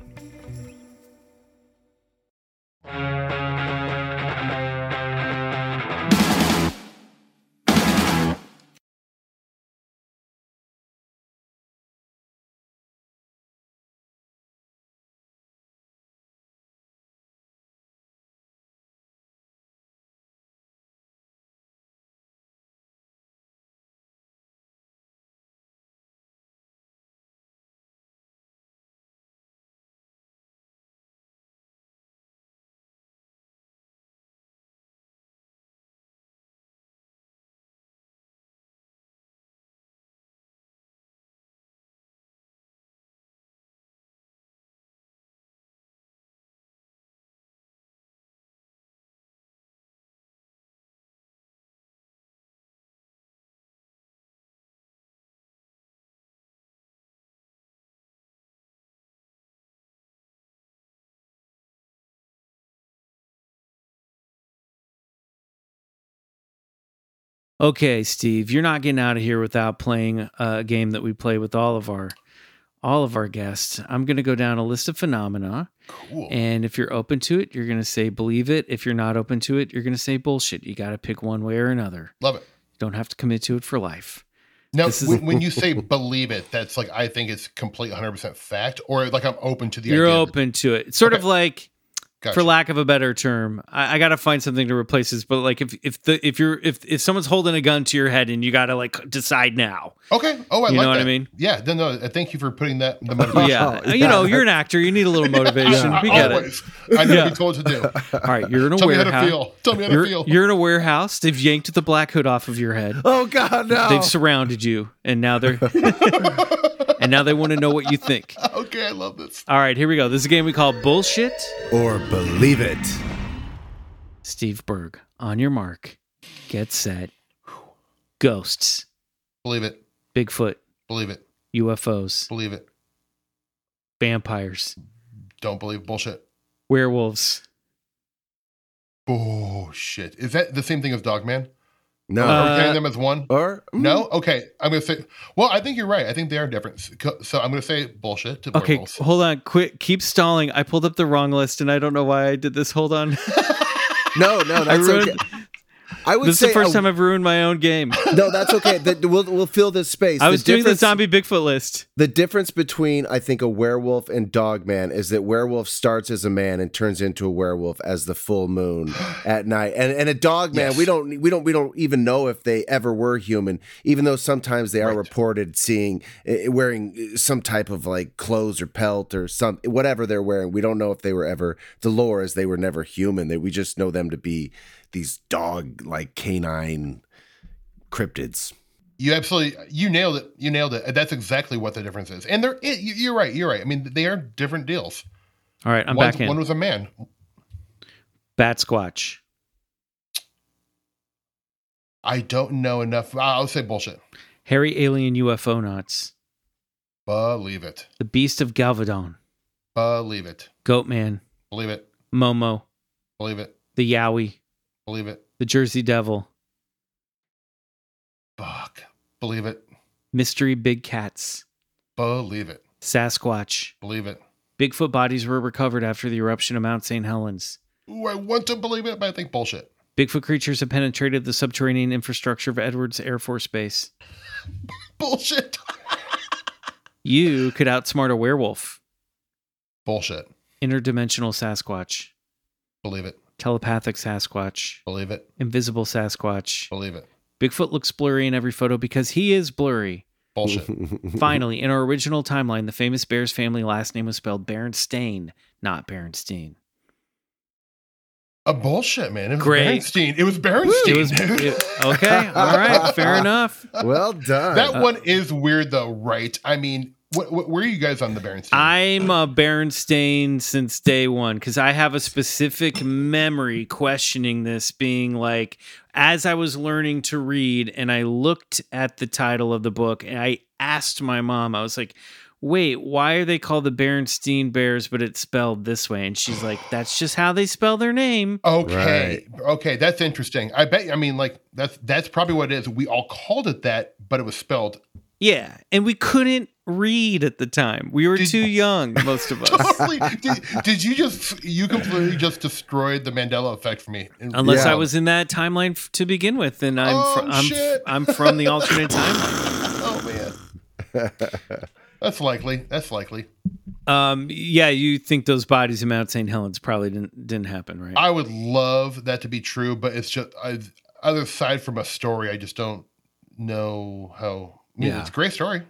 Okay, Steve, you're not getting out of here without playing a game that we play with all of our all of our guests. I'm going to go down a list of phenomena, Cool. and if you're open to it, you're going to say believe it. If you're not open to it, you're going to say bullshit. You got to pick one way or another. Love it. You don't have to commit to it for life. Now, is- when, you say believe it, that's like I think it's complete 100% fact, or like I'm open to the You're idea. open to it. It's sort of like Gotcha. for lack of a better term, I, I got to find something to replace this. But like, if if the if you're if if someone's holding a gun to your head and you got to like decide now, Okay. Oh, I like that. You like know what I mean? Yeah. No, no. uh, Thank you for putting that. The motivation. yeah, Oh, you know, you're an actor. You need a little motivation. I- We get it. I know Yeah. what you told to do. All right, you're in a warehouse. Tell me how to feel. Tell me how to You're, feel. you're in a warehouse. They've yanked the black hood off of your head. Oh God, no! They've surrounded you, and now they're and now they want to know what you think. okay, I love this. All right, here we go. This is a game we call bullshit. or believe it. Steve Berg, on your mark, get set. Ghosts, Believe it. Bigfoot, Believe it. UFOs, Believe it. vampires, Don't believe bullshit. werewolves. Bullshit. Is that the same thing as Dogman? No. Are Uh, we counting them as one? or mm, No. Okay. I'm gonna say. Well, I think you're right. I think they are different. So I'm gonna say bullshit to Okay, werewolves. hold on. Quit. Keep stalling. I pulled up the wrong list, and I don't know why I did this. Hold on. No, no, I that's ruined. okay. I would This is the first a- time I've ruined my own game. No, that's okay. That we'll we'll fill this space. I The was doing the zombie Bigfoot list. The difference between I think a werewolf and dogman is that werewolf starts as a man and turns into a werewolf as the full moon at night. And and a dogman, Yes. we don't we don't we don't even know if they ever were human, even though sometimes they are Right. reported seeing eh, wearing some type of like clothes or pelt or some whatever they're wearing. We don't know if they were ever the lore is they were never human. That we just know them to be these dog like canine cryptids. You absolutely. You nailed it. You nailed it. That's exactly what the difference is. And they're. you- You're right. You're right. I mean, they are different deals. All right, I'm One's- back in. One was a man. Bat Squatch, I don't know enough. I'll say bullshit. hairy alien UFO Nuts. Believe it. the Beast of Gévaudan, Believe it. Goatman, Believe it. Momo, Believe it. the Yowie, Believe it. the Jersey Devil, Fuck. Believe it. mystery big cats, Believe it. Sasquatch. Believe it. Bigfoot bodies were recovered after the eruption of Mount St. Helens. Ooh, I want to believe it, but I think bullshit. Bigfoot creatures have penetrated the subterranean infrastructure of Edwards Air Force Base. Bullshit. You could outsmart a werewolf, bullshit. interdimensional Sasquatch, Believe it. Telepathic Sasquatch, Believe it. invisible Sasquatch. Believe it. Bigfoot looks blurry in every photo because he is blurry. Bullshit. Finally, in our original timeline, the famous Bears family last name was spelled Berenstain, not Berenstain. A bullshit, man. It was Great. Berenstein. It was Berenstein. It was it- okay. All right. Fair enough. Well done. that one is weird, though, right? I mean, wh- wh- where are you guys on the Berenstein? I'm a Berenstain since day one because I have a specific memory questioning this, being like, as I was learning to read and I looked at the title of the book and I asked my mom, I was like, wait, why are they called the Berenstein Bears, but it's spelled this way? And she's like, that's just how they spell their name. Okay. Okay, that's interesting. I bet I mean like that's that's probably what it is. We all called it that, but it was spelled Yeah. And we couldn't read at the time. We were Did- too young, most of us. totally. did, did you just you completely just destroyed the Mandela effect for me? Unless Yeah. I was in that timeline f- to begin with, and I'm Oh, fr- I'm, shit. I'm from the alternate timeline. Oh man. that's likely. That's likely. Um, yeah, you think those bodies in Mount St. Helens probably didn't didn't happen, right? I would love that to be true, but it's just I, other side from a story. I just don't know how. I mean, Yeah. it's a great story.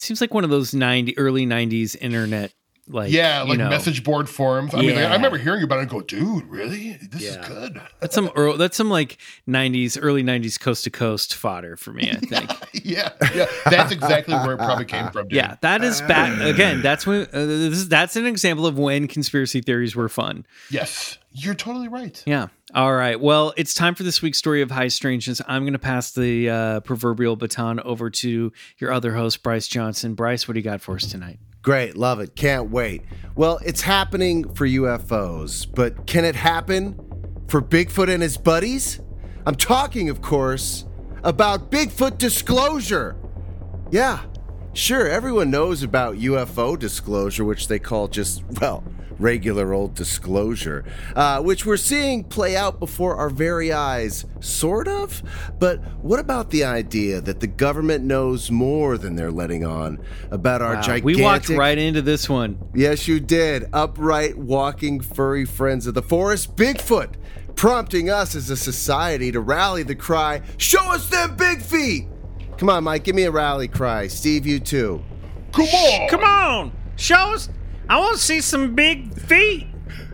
Seems like one of those ninety early '90s internet like yeah, you like know, message board forums. I mean, I Yeah. remember hearing about it and go, dude, really? This Yeah. is good. That's some earl that's some like '90s early '90s coast to coast fodder for me. I think. yeah, yeah. That's exactly where it probably came from. Dude. yeah, that is back again. That's when uh, this is, that's an example of when conspiracy theories were fun. Yes, you're totally right. Yeah. All right. Well, it's time for this week's story of high strangeness. I'm going to pass the uh, proverbial baton over to your other host, Bryce Johnson. Bryce, what do you got for us tonight? Great, love it. Can't wait. Well, it's happening for UFOs, but can it happen for Bigfoot and his buddies? I'm talking, of course, about Bigfoot disclosure. Yeah, sure, everyone knows about UFO disclosure, which they call just, well, regular old disclosure, uh, which we're seeing play out before our very eyes, sort of. But what about the idea that the government knows more than they're letting on about our Wow, gigantic? we walked right into this one. Yes, you did. Upright, walking, furry friends of the forest, Bigfoot, prompting us as a society to rally the cry, Show us them big feet! Come on, Mike, give me a rally cry. Steve, you too. Come on, Come on, show us. I want to see some big feet.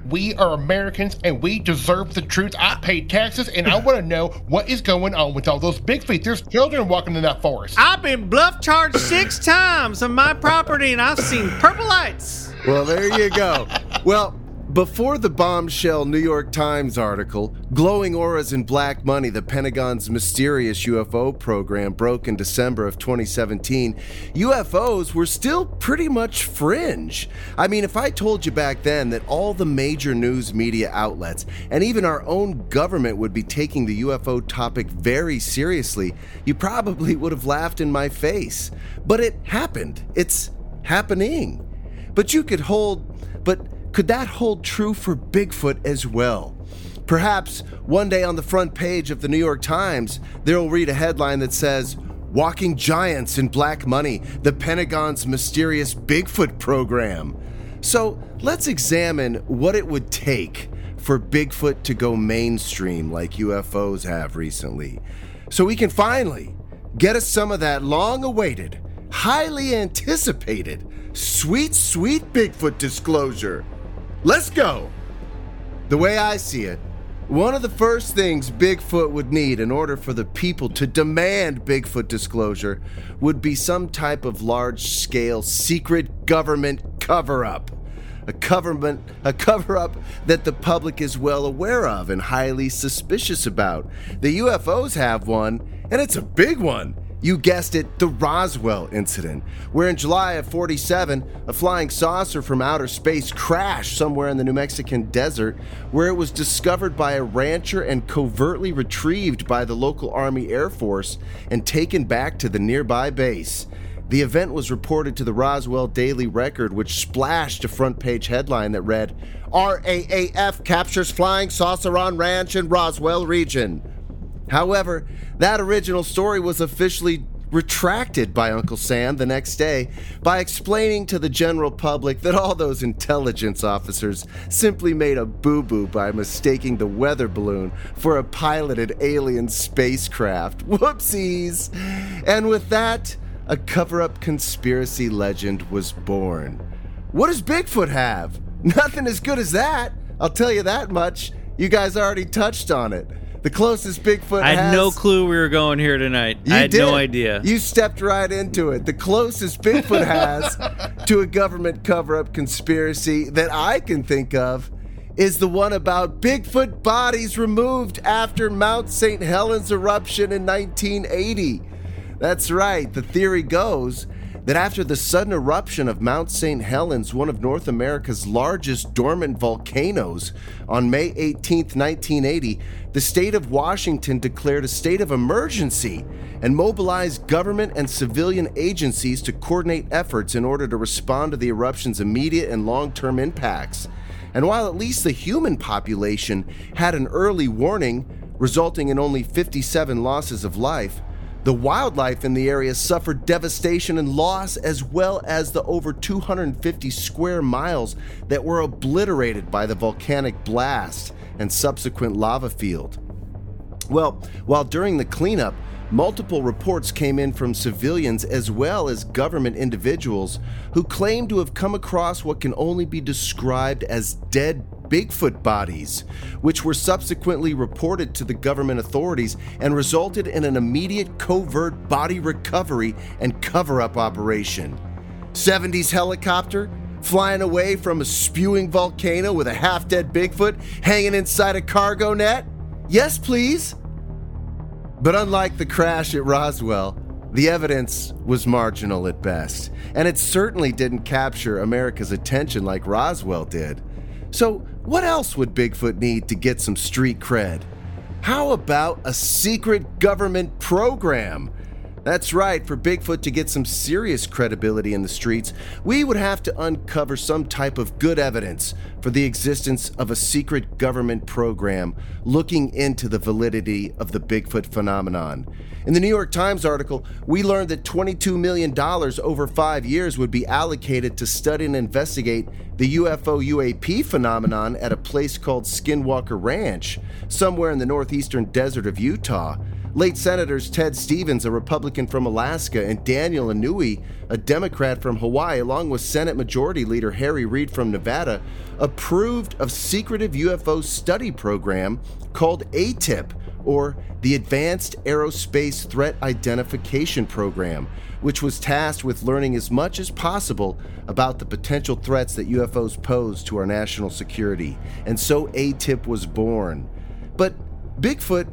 We are Americans and we deserve the truth. I pay taxes and I want to know what is going on with all those big feet. There's children walking in that forest. I've been bluff charged six times on my property, and I've seen purple lights. Well, there you go. Well, before the bombshell New York Times article, Glowing Auras and Black Money, the Pentagon's mysterious UFO program, broke in December of 2017, UFOs were still pretty much fringe. I mean, if I told you back then that all the major news media outlets and even our own government would be taking the UFO topic very seriously, you probably would have laughed in my face. But it happened. It's happening. But you could hold, but could that hold true for Bigfoot as well? Perhaps one day on the front page of the New York Times, they'll read a headline that says, Walking Giants in Black Money, the Pentagon's mysterious Bigfoot program. So let's examine what it would take for Bigfoot to go mainstream like UFOs have recently. So we can finally get us some of that long awaited, highly anticipated, sweet, sweet Bigfoot disclosure. Let's go! The way I see it, one of the first things Bigfoot would need in order for the people to demand Bigfoot disclosure would be some type of large scale secret government cover up. A government a cover up that the public is well aware of and highly suspicious about. The UFOs have one, and it's a big one. You guessed it, the Roswell incident, where in July of 47, a flying saucer from outer space crashed somewhere in the New Mexican desert, where it was discovered by a rancher and covertly retrieved by the local Army Air Force and taken back to the nearby base. The event was reported to the Roswell Daily Record, which splashed a front page headline that read RAAF captures flying saucer on ranch in Roswell region. However, that original story was officially retracted by Uncle Sam the next day by explaining to the general public that all those intelligence officers simply made a boo boo by mistaking the weather balloon for a piloted alien spacecraft. Whoopsies! And with that, a cover up conspiracy legend was born. What does Bigfoot have? Nothing as good as that, I'll tell you that much. You guys already touched on it. The closest Bigfoot I had has, no clue we were going here tonight. You I had did. no idea. You stepped right into it. The closest Bigfoot has to a government cover up conspiracy that I can think of is the one about Bigfoot bodies removed after Mount St. Helens eruption in 1980. That's right. The theory goes that after the sudden eruption of Mount St. Helens, one of North America's largest dormant volcanoes, on May 18, 1980, the state of Washington declared a state of emergency and mobilized government and civilian agencies to coordinate efforts in order to respond to the eruption's immediate and long term impacts. And while at least the human population had an early warning, resulting in only 57 losses of life, the wildlife in the area suffered devastation and loss, as well as the over 250 square miles that were obliterated by the volcanic blast and subsequent lava field. Well, while during the cleanup, multiple reports came in from civilians as well as government individuals who claimed to have come across what can only be described as dead Bigfoot bodies, which were subsequently reported to the government authorities and resulted in an immediate covert body recovery and cover up operation. 70s helicopter flying away from a spewing volcano with a half dead Bigfoot hanging inside a cargo net? Yes, please. But unlike the crash at Roswell, the evidence was marginal at best, and it certainly didn't capture America's attention like Roswell did. So, what else would Bigfoot need to get some street cred? How about a secret government program? That's right, for Bigfoot to get some serious credibility in the streets, we would have to uncover some type of good evidence for the existence of a secret government program looking into the validity of the Bigfoot phenomenon. In the New York Times article, we learned that $22 million over five years would be allocated to study and investigate the UFO UAP phenomenon at a place called Skinwalker Ranch, somewhere in the northeastern desert of Utah. Late Senators Ted Stevens, a Republican from Alaska, and Daniel Inouye, a Democrat from Hawaii, along with Senate Majority Leader Harry Reid from Nevada, approved a secretive UFO study program called ATIP, or the Advanced Aerospace Threat Identification Program, which was tasked with learning as much as possible about the potential threats that UFOs pose to our national security. And so ATIP was born. But Bigfoot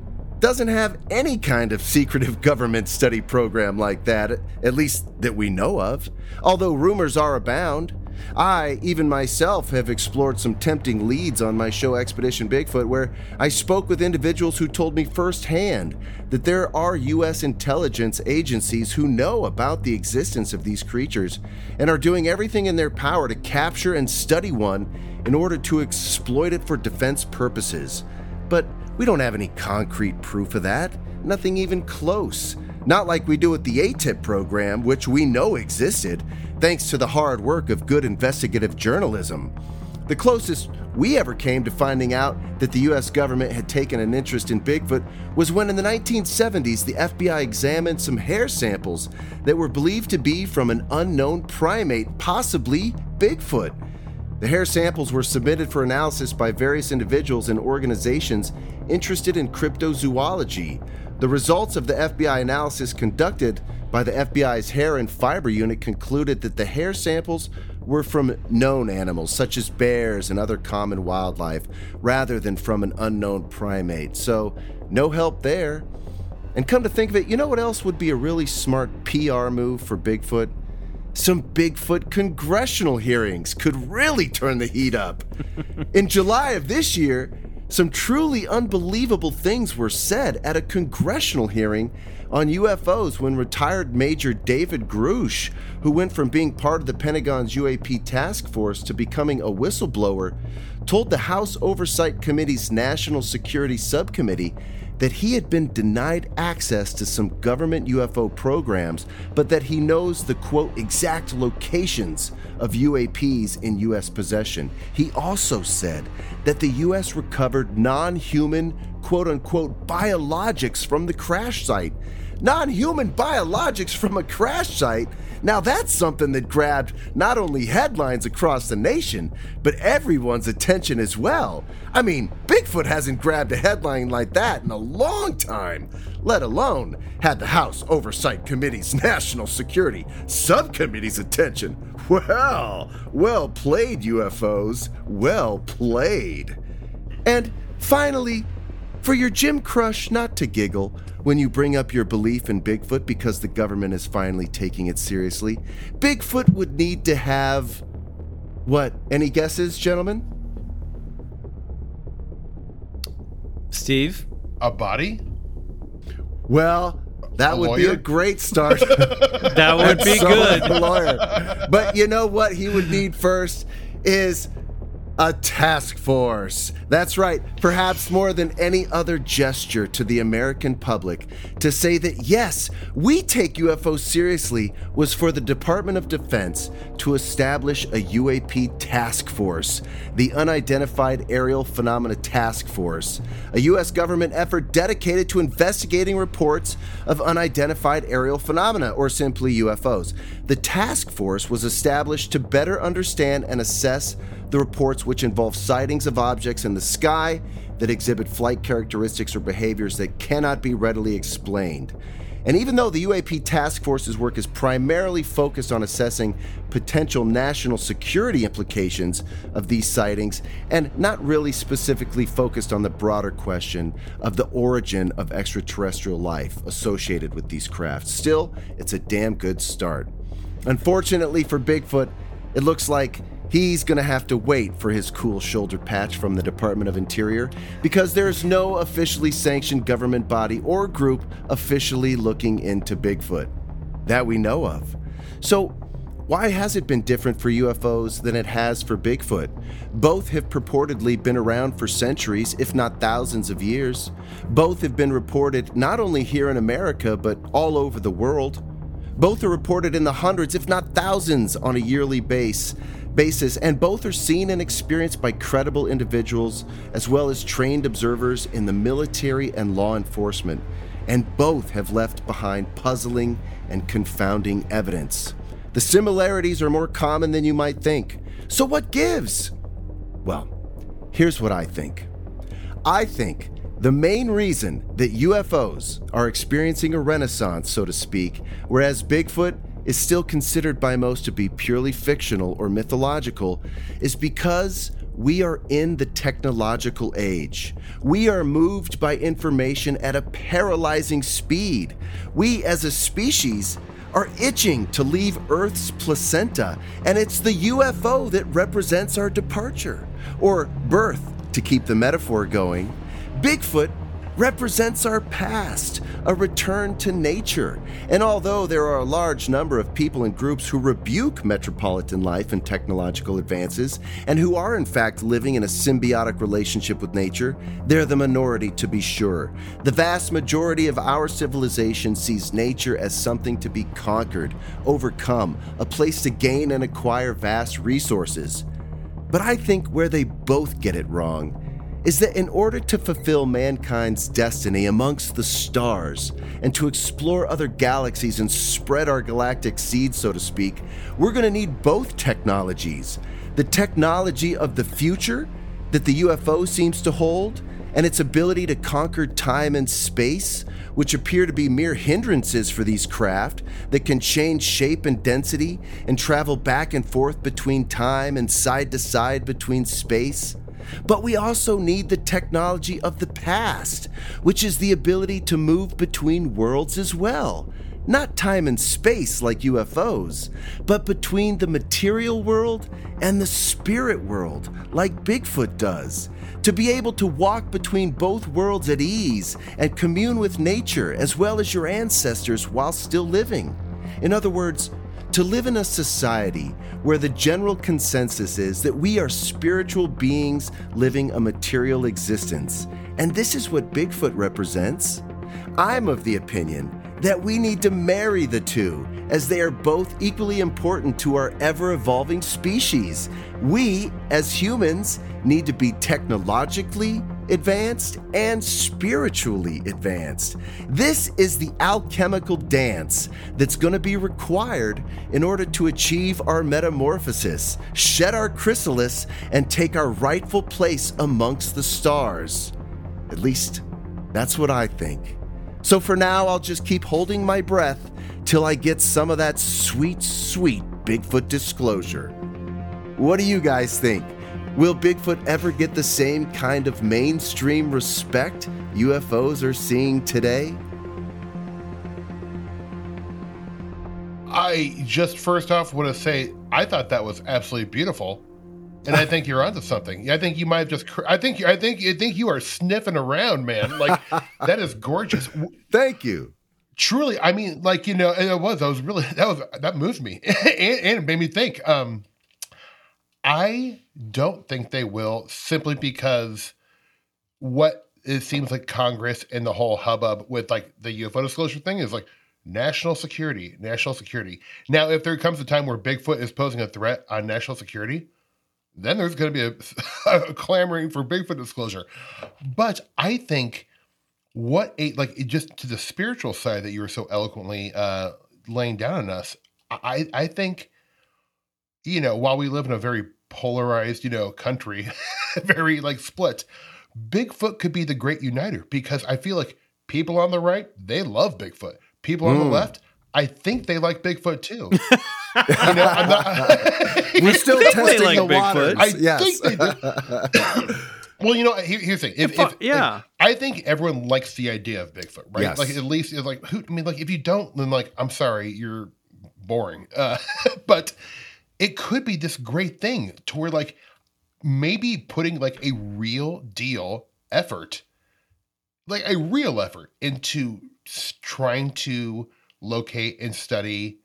doesn't have any kind of secretive government study program like that, at least that we know of. Although rumors are abound, I, even myself, have explored some tempting leads on my show Expedition Bigfoot, where I spoke with individuals who told me firsthand that there are U.S. intelligence agencies who know about the existence of these creatures and are doing everything in their power to capture and study one in order to exploit it for defense purposes. But we don't have any concrete proof of that, nothing even close. Not like we do with the ATIP program, which we know existed, thanks to the hard work of good investigative journalism. The closest we ever came to finding out that the US government had taken an interest in Bigfoot was when in the 1970s the FBI examined some hair samples that were believed to be from an unknown primate, possibly Bigfoot. The hair samples were submitted for analysis by various individuals and organizations interested in cryptozoology. The results of the FBI analysis conducted by the FBI's Hair and Fiber Unit concluded that the hair samples were from known animals, such as bears and other common wildlife, rather than from an unknown primate. So, no help there. And come to think of it, you know what else would be a really smart PR move for Bigfoot? Some Bigfoot congressional hearings could really turn the heat up. In July of this year, some truly unbelievable things were said at a congressional hearing on UFOs when retired Major David Grusch, who went from being part of the Pentagon's UAP task force to becoming a whistleblower, told the House Oversight Committee's National Security Subcommittee that he had been denied access to some government UFO programs, but that he knows the quote exact locations of UAPs in US possession. He also said that the US recovered non human quote unquote biologics from the crash site. non human biologics from a crash site. Now that's something that grabbed not only headlines across the nation, but everyone's attention as well. I mean, Bigfoot hasn't grabbed a headline like that in a long time, let alone had the House Oversight Committee's National Security Subcommittee's attention. Well, well played, UFOs. Well played. And finally, for your gym crush not to giggle when you bring up your belief in Bigfoot because the government is finally taking it seriously, Bigfoot would need to have. What? Any guesses, gentlemen? Steve? A body? Well, that A would be a great start. That would be good. like lawyer. But you know what he would need first is a task force. That's right, perhaps more than any other gesture to the American public to say that yes, we take UFOs seriously was for the Department of Defense to establish a UAP task force, the Unidentified Aerial Phenomena Task Force, a U.S. government effort dedicated to investigating reports of unidentified aerial phenomena, or simply UFOs. The task force was established to better understand and assess the reports which involve sightings of objects in the sky that exhibit flight characteristics or behaviors that cannot be readily explained. And even though the UAP Task Force's work is primarily focused on assessing potential national security implications of these sightings and not really specifically focused on the broader question of the origin of extraterrestrial life associated with these crafts, still, it's a damn good start. Unfortunately for Bigfoot, it looks like he's going to have to wait for his cool shoulder patch from the Department of Interior because there's no officially sanctioned government body or group officially looking into Bigfoot that we know of. So, why has it been different for UFOs than it has for Bigfoot? Both have purportedly been around for centuries, if not thousands of years. Both have been reported not only here in America, but all over the world. Both are reported in the hundreds, if not thousands, on a yearly base, basis, and both are seen and experienced by credible individuals as well as trained observers in the military and law enforcement. And both have left behind puzzling and confounding evidence. The similarities are more common than you might think. So, what gives? Well, here's what I think. I think the main reason that UFOs are experiencing a renaissance, so to speak, whereas Bigfoot is still considered by most to be purely fictional or mythological, is because we are in the technological age. We are moved by information at a paralyzing speed. We, as a species, are itching to leave Earth's placenta, and it's the UFO that represents our departure, or birth, to keep the metaphor going. Bigfoot represents our past, a return to nature. And although there are a large number of people and groups who rebuke metropolitan life and technological advances, and who are in fact living in a symbiotic relationship with nature, they're the minority to be sure. The vast majority of our civilization sees nature as something to be conquered, overcome, a place to gain and acquire vast resources. But I think where they both get it wrong is that in order to fulfill mankind's destiny amongst the stars and to explore other galaxies and spread our galactic seed, so to speak, we're going to need both technologies. The technology of the future that the UFO seems to hold, and its ability to conquer time and space, which appear to be mere hindrances for these craft that can change shape and density and travel back and forth between time and side to side between space. But we also need the technology of the past, which is the ability to move between worlds as well. Not time and space like UFOs, but between the material world and the spirit world like Bigfoot does. To be able to walk between both worlds at ease and commune with nature as well as your ancestors while still living. In other words, to live in a society where the general consensus is that we are spiritual beings living a material existence. And this is what Bigfoot represents. I'm of the opinion that we need to marry the two, as they are both equally important to our ever evolving species. We, as humans, need to be technologically advanced, and spiritually advanced. This is the alchemical dance that's going to be required in order to achieve our metamorphosis, shed our chrysalis, and take our rightful place amongst the stars. At least, that's what I think. So for now, I'll just keep holding my breath till I get some of that sweet, sweet Bigfoot disclosure. What do you guys think? Will Bigfoot ever get the same kind of mainstream respect UFOs are seeing today? I just first off want to say I thought that was absolutely beautiful, and I think you're onto something. I think you might have just. I think I think I think you are sniffing around, man. Like that is gorgeous. Thank you. Truly, I mean, like you know, it was. I was really that was that moved me, and, and it made me think. Um, I don't think they will simply because what it seems like Congress and the whole hubbub with like the UFO disclosure thing is like national security, national security. Now, if there comes a time where Bigfoot is posing a threat on national security, then there's going to be a, a clamoring for Bigfoot disclosure. But I think what a like just to the spiritual side that you were so eloquently uh, laying down on us. I I think you know while we live in a very polarized you know country, very like split. Bigfoot could be the great uniter because I feel like people on the right they love Bigfoot. People on the Mm. left, I think they like Bigfoot too. you know, not. We're still testing like the Bigfoot. waters. I yes. think they Well, you know, here, here's the thing. If, if, yeah. like, I think everyone likes the idea of Bigfoot, right? Yes. Like at least it's like who I mean, like if you don't, then like I'm sorry, you're boring. Uh, but it could be this great thing to where like maybe putting like a real deal effort, like a real effort into trying to locate and study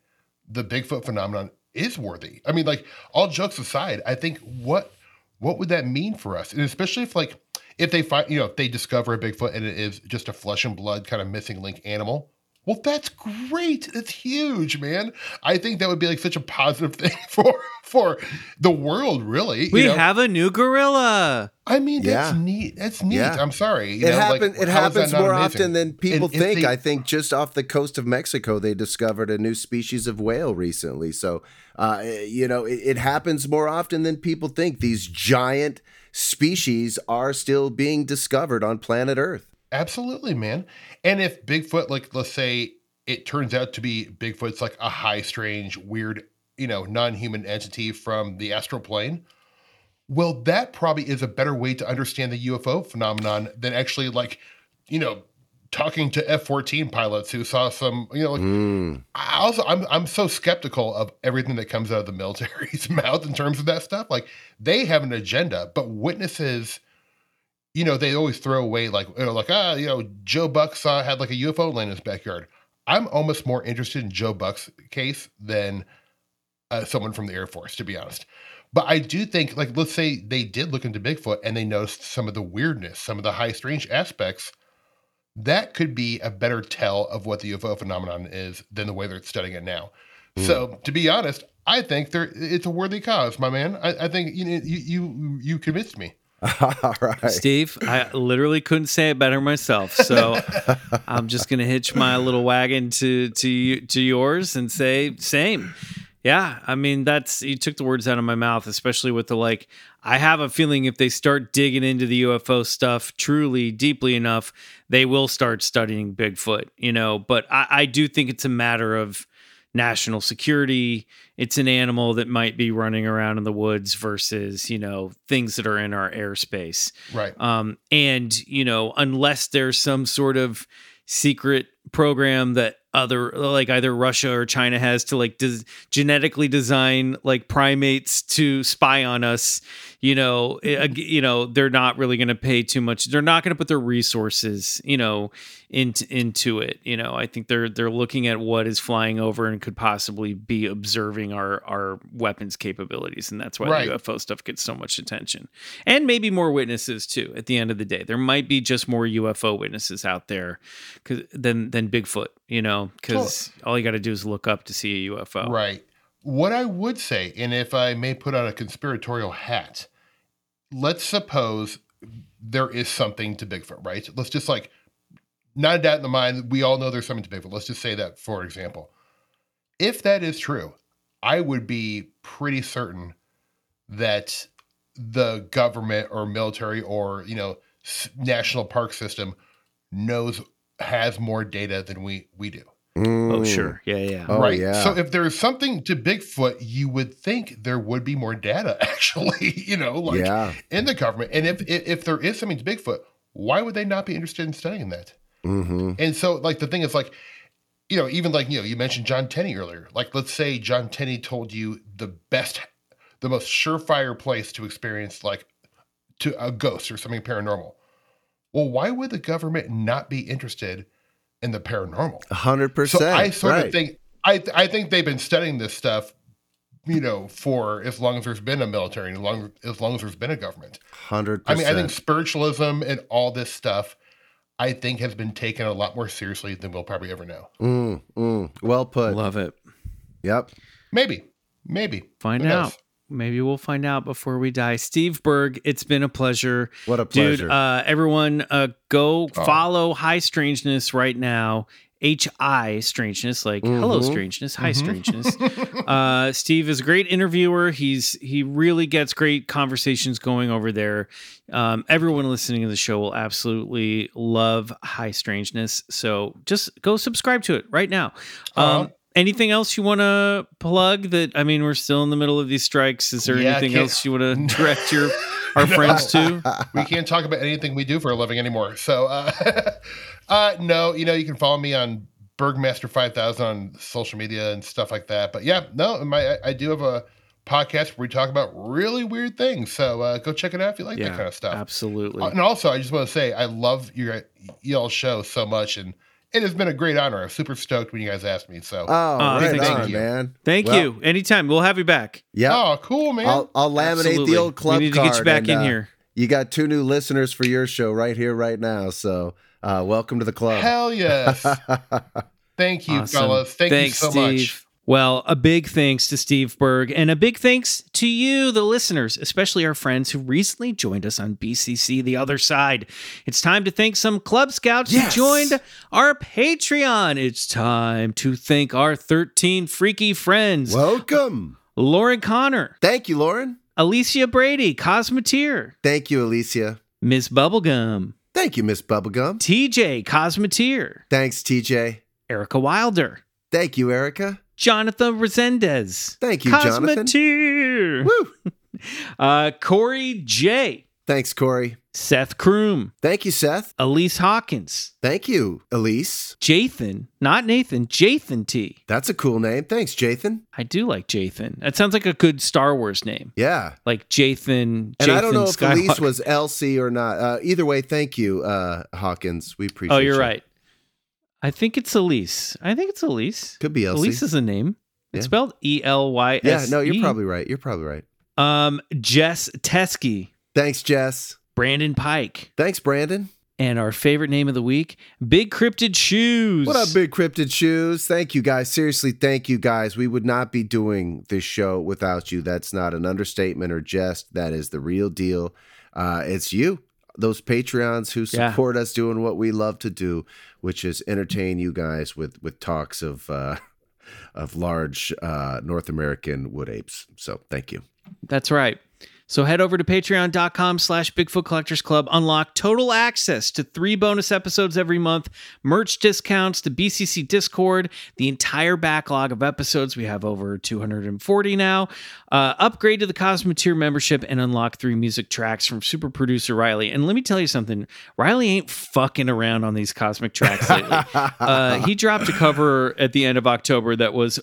the Bigfoot phenomenon is worthy. I mean, like all jokes aside, I think what what would that mean for us? And especially if like if they find you know if they discover a Bigfoot and it is just a flesh and blood kind of missing link animal, well, that's great. That's huge, man. I think that would be like such a positive thing for for the world, really. you We know? have a new gorilla. I mean, that's Yeah. neat. That's neat. Yeah. I'm sorry. you it know, like, it how is that happens more amazing? often than people And if think. they- I think just off the coast of Mexico, they discovered a new species of whale recently. So, uh, you know, it, it happens more often than people think. These giant species are still being discovered on planet Earth. Absolutely, man. And if Bigfoot, like, let's say it turns out to be Bigfoot's like a high, strange, weird, you know, non human entity from the astral plane, well, that probably is a better way to understand the UFO phenomenon than actually, like, you know, talking to F 14 pilots who saw some, you know, like, Mm. I also I'm I'm so skeptical of everything that comes out of the military's mouth in terms of that stuff. Like they have an agenda, but witnesses, you know, they always throw away like you know, like ah, you know, Joe Buck saw had like a UFO land in his backyard. I'm almost more interested in Joe Buck's case than uh, someone from the Air Force, to be honest. But I do think, like, let's say they did look into Bigfoot and they noticed some of the weirdness, some of the high strange aspects. That could be a better tell of what the UFO phenomenon is than the way they're studying it now. So, to be honest, I think there it's a worthy cause, my man. I, I think you, know, you you you convinced me. All right. Steve, I literally couldn't say it better myself. So I'm just gonna hitch my little wagon to to to yours and say same. Yeah, I mean that's you took the words out of my mouth, especially with the like. I have a feeling if they start digging into the UFO stuff truly deeply enough, they will start studying Bigfoot. You know, but I, I do think it's a matter of national security. It's an animal that might be running around in the woods versus, you know, things that are in our airspace. Right. Um, and, you know, unless there's some sort of secret program that other like either Russia or China has to like des- genetically design like primates to spy on us, you know, eh, you know, they're not really going to pay too much. They're not going to put their resources, you know, into into it. You know, I think they're they're looking at what is flying over and could possibly be observing our our weapons capabilities, and that's why Right. the UFO stuff gets so much attention, and maybe more witnesses too. At the end of the day, there might be just more UFO witnesses out there 'cause- than than Bigfoot. You know, because all you got to do is look up to see a UFO. Right. What I would say, and if I may put on a conspiratorial hat, let's suppose there is something to Bigfoot, right? Let's just like not a doubt in the mind. We all know there's something to Bigfoot. Let's just say that, for example. If that is true, I would be pretty certain that the government or military or you know national park system knows has more data than we we do. Oh, Mm. sure. Yeah, yeah. Oh, right. yeah. So if there's something to Bigfoot, you would think there would be more data actually, you know, like yeah. in the government. And if, if if there is something to Bigfoot, why would they not be interested in studying that? Mm-hmm. And so like the thing is like, you know, even like, you know, you mentioned John Tenney earlier. Like let's say John Tenney told you the best the most surefire place to experience like to a ghost or something paranormal. Well, why would the government not be interested in the paranormal? A hundred percent. So I sort right. of think I I think they've been studying this stuff, you know, for as long as there's been a military and as long as long as there's been a government. hundred I mean, I think spiritualism and all this stuff, I think has been taken a lot more seriously than we'll probably ever know. Mm, mm. Well put. Love it. Yep. Maybe, maybe Find Who out. knows? Maybe we'll find out before we die. Steve Berg, it's been a pleasure. What a pleasure. Dude, uh, everyone uh, go Oh. follow Hi Strangeness right now. H I Strangeness, like hello Mhm. Strangeness, Hi Mhm. Strangeness. uh, Steve is a great interviewer. He's he really gets great conversations going over there. Um, everyone listening to the show will absolutely love Hi Strangeness. So just go subscribe to it right now. Um, Uh-huh. Anything else you want to plug? That I mean, we're still in the middle of these strikes. Is there Yeah, anything else you want to direct your our No. friends to? we can't talk about anything we do for a living anymore. So, uh, uh, no, you know, you can follow me on Bergmaster Five Thousand on social media and stuff like that. But yeah, no, my I, I do have a podcast where we talk about really weird things. So uh, go check it out if you like that kind of stuff. Absolutely. Uh, and also, I just want to say I love your y'all show so much, and it has been a great honor. I'm super stoked when you guys asked me. So, oh, Uh, right thank on, you. man. Thank Well, you. Anytime. We'll have you back. Yeah. oh, cool, man. I'll, I'll laminate Absolutely. the old club We need to get you back and, in uh, here. You got two new listeners for your show right here, right now. So, uh, welcome to the club. Hell yes. Thank you, Awesome. fellas. Thank Thanks, you so Steve. much. Well, a big thanks to Steve Berg and a big thanks to you, the listeners, especially our friends who recently joined us on BCC The Other Side. It's time to thank some Club Scouts Yes. who joined our Patreon. It's time to thank our 13 freaky friends welcome. Lauren Connor, Thank you, Lauren. Alicia Brady, Cosmeteer, Thank you, Alicia. Miss Bubblegum, Thank you, Miss Bubblegum. TJ Cosmeteer, Thanks, TJ. Erica Wilder, Thank you, Erica. Jonathan Resendez. Thank you, Jonathan. Cosmeteer. Woo. Uh, Corey J. Thanks, Corey. Seth Kroom. Thank you, Seth. Elise Hawkins. Thank you, Elise. Jathan. Not Nathan. Jathan T. That's a cool name. Thanks, Jathan. I do like Jathan. That sounds like a good Star Wars name. Yeah. Like Jathan. And I don't know if Elise was Elsie or not. Uh, either way, thank you, uh, Hawkins. We appreciate Oh, you're you. right. I think it's Elise. I think it's Elise. Could be Elsie. Elise is a name. It's Yeah. spelled E L Y yeah, no, you're probably right. You're probably right. Um, Jess Teskey, Thanks, Jess. Brandon Pike, Thanks, Brandon. and our favorite name of the week, Big Cryptid Shoes. What up, Big Cryptid Shoes? Thank you, guys. Seriously, thank you, guys. We would not be doing this show without you. That's not an understatement or jest. That is the real deal. Uh, it's you, those Patreons who Yeah. support us doing what we love to do, which is entertain you guys with with talks of uh, of large uh, North American wood apes. So, thank you. That's right. So head over to patreon.com slash Bigfoot Collectors Club. Unlock total access to three bonus episodes every month, merch discounts, the BCC Discord, the entire backlog of episodes. We have over 240 now. Uh, upgrade to the Cosmeteer membership and unlock three music tracks from super producer Riley. And let me tell you something Riley ain't fucking around on these cosmic tracks lately. uh, he dropped a cover at the end of October that was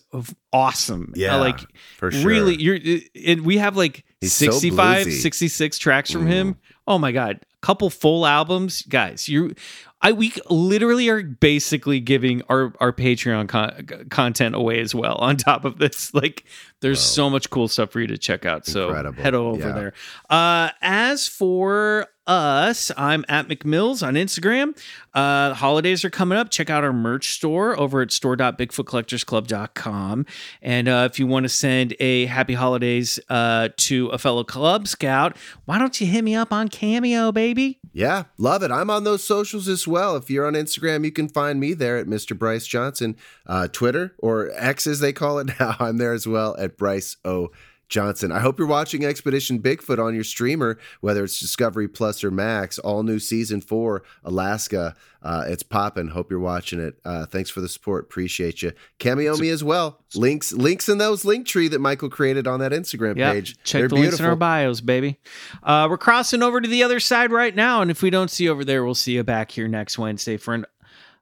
awesome. Yeah, Uh, like for sure. really you're it, we have like He's 65 bluesy. 66 tracks from him oh my god a couple full albums guys you i we literally are basically giving our our patreon con- content away as well on top of this. Like there's so much cool stuff for you to check out. So Incredible. head over Yeah. there. Uh as for us i'm at mcmills on instagram. Uh holidays are coming up. Check out our merch store over at store.bigfootcollectorsclub.com and uh, if you want to send a happy holidays uh, to a fellow club scout why don't you hit me up on cameo baby Yeah, love it. I'm on those socials as well. If you're on Instagram, you can find me there at Mr. Bryce Johnson. Uh, Twitter or X as they call it now, I'm there as well at Bryce O. Johnson. I hope you're watching Expedition Bigfoot on your streamer, whether it's Discovery Plus or Max. All new season four, Alaska. Uh, it's popping. Hope you're watching it. Uh, thanks for the support. Appreciate you. Cameo me as well. Links, links in those link tree that Michael created on that Instagram Yep. page. Check They're the links in our bios, baby. Uh, we're crossing over to the other side right now, and if we don't see you over there, we'll see you back here next Wednesday for an,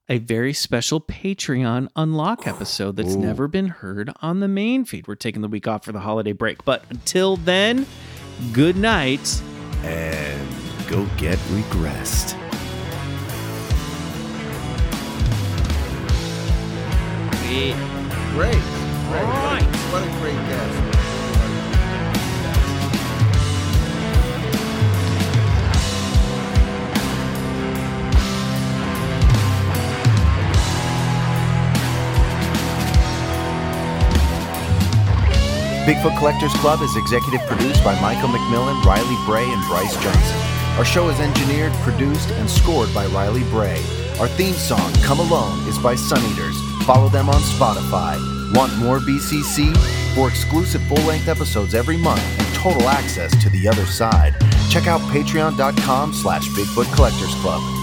a very special Patreon unlock episode that's never been heard on the main feed. We're taking the week off for the holiday break, but until then, good night. and go get regressed. Great. Great. What a great guest. Bigfoot Collectors Club is executive produced by Michael McMillan, Riley Bray, and Bryce Johnson. Our show is engineered, produced, and scored by Riley Bray. Our theme song, Come Alone, is by Suneaters. Follow them on Spotify. Want more BCC? For exclusive full-length episodes every month and total access to the other side, check out patreon.com slash Bigfoot Collectors Club.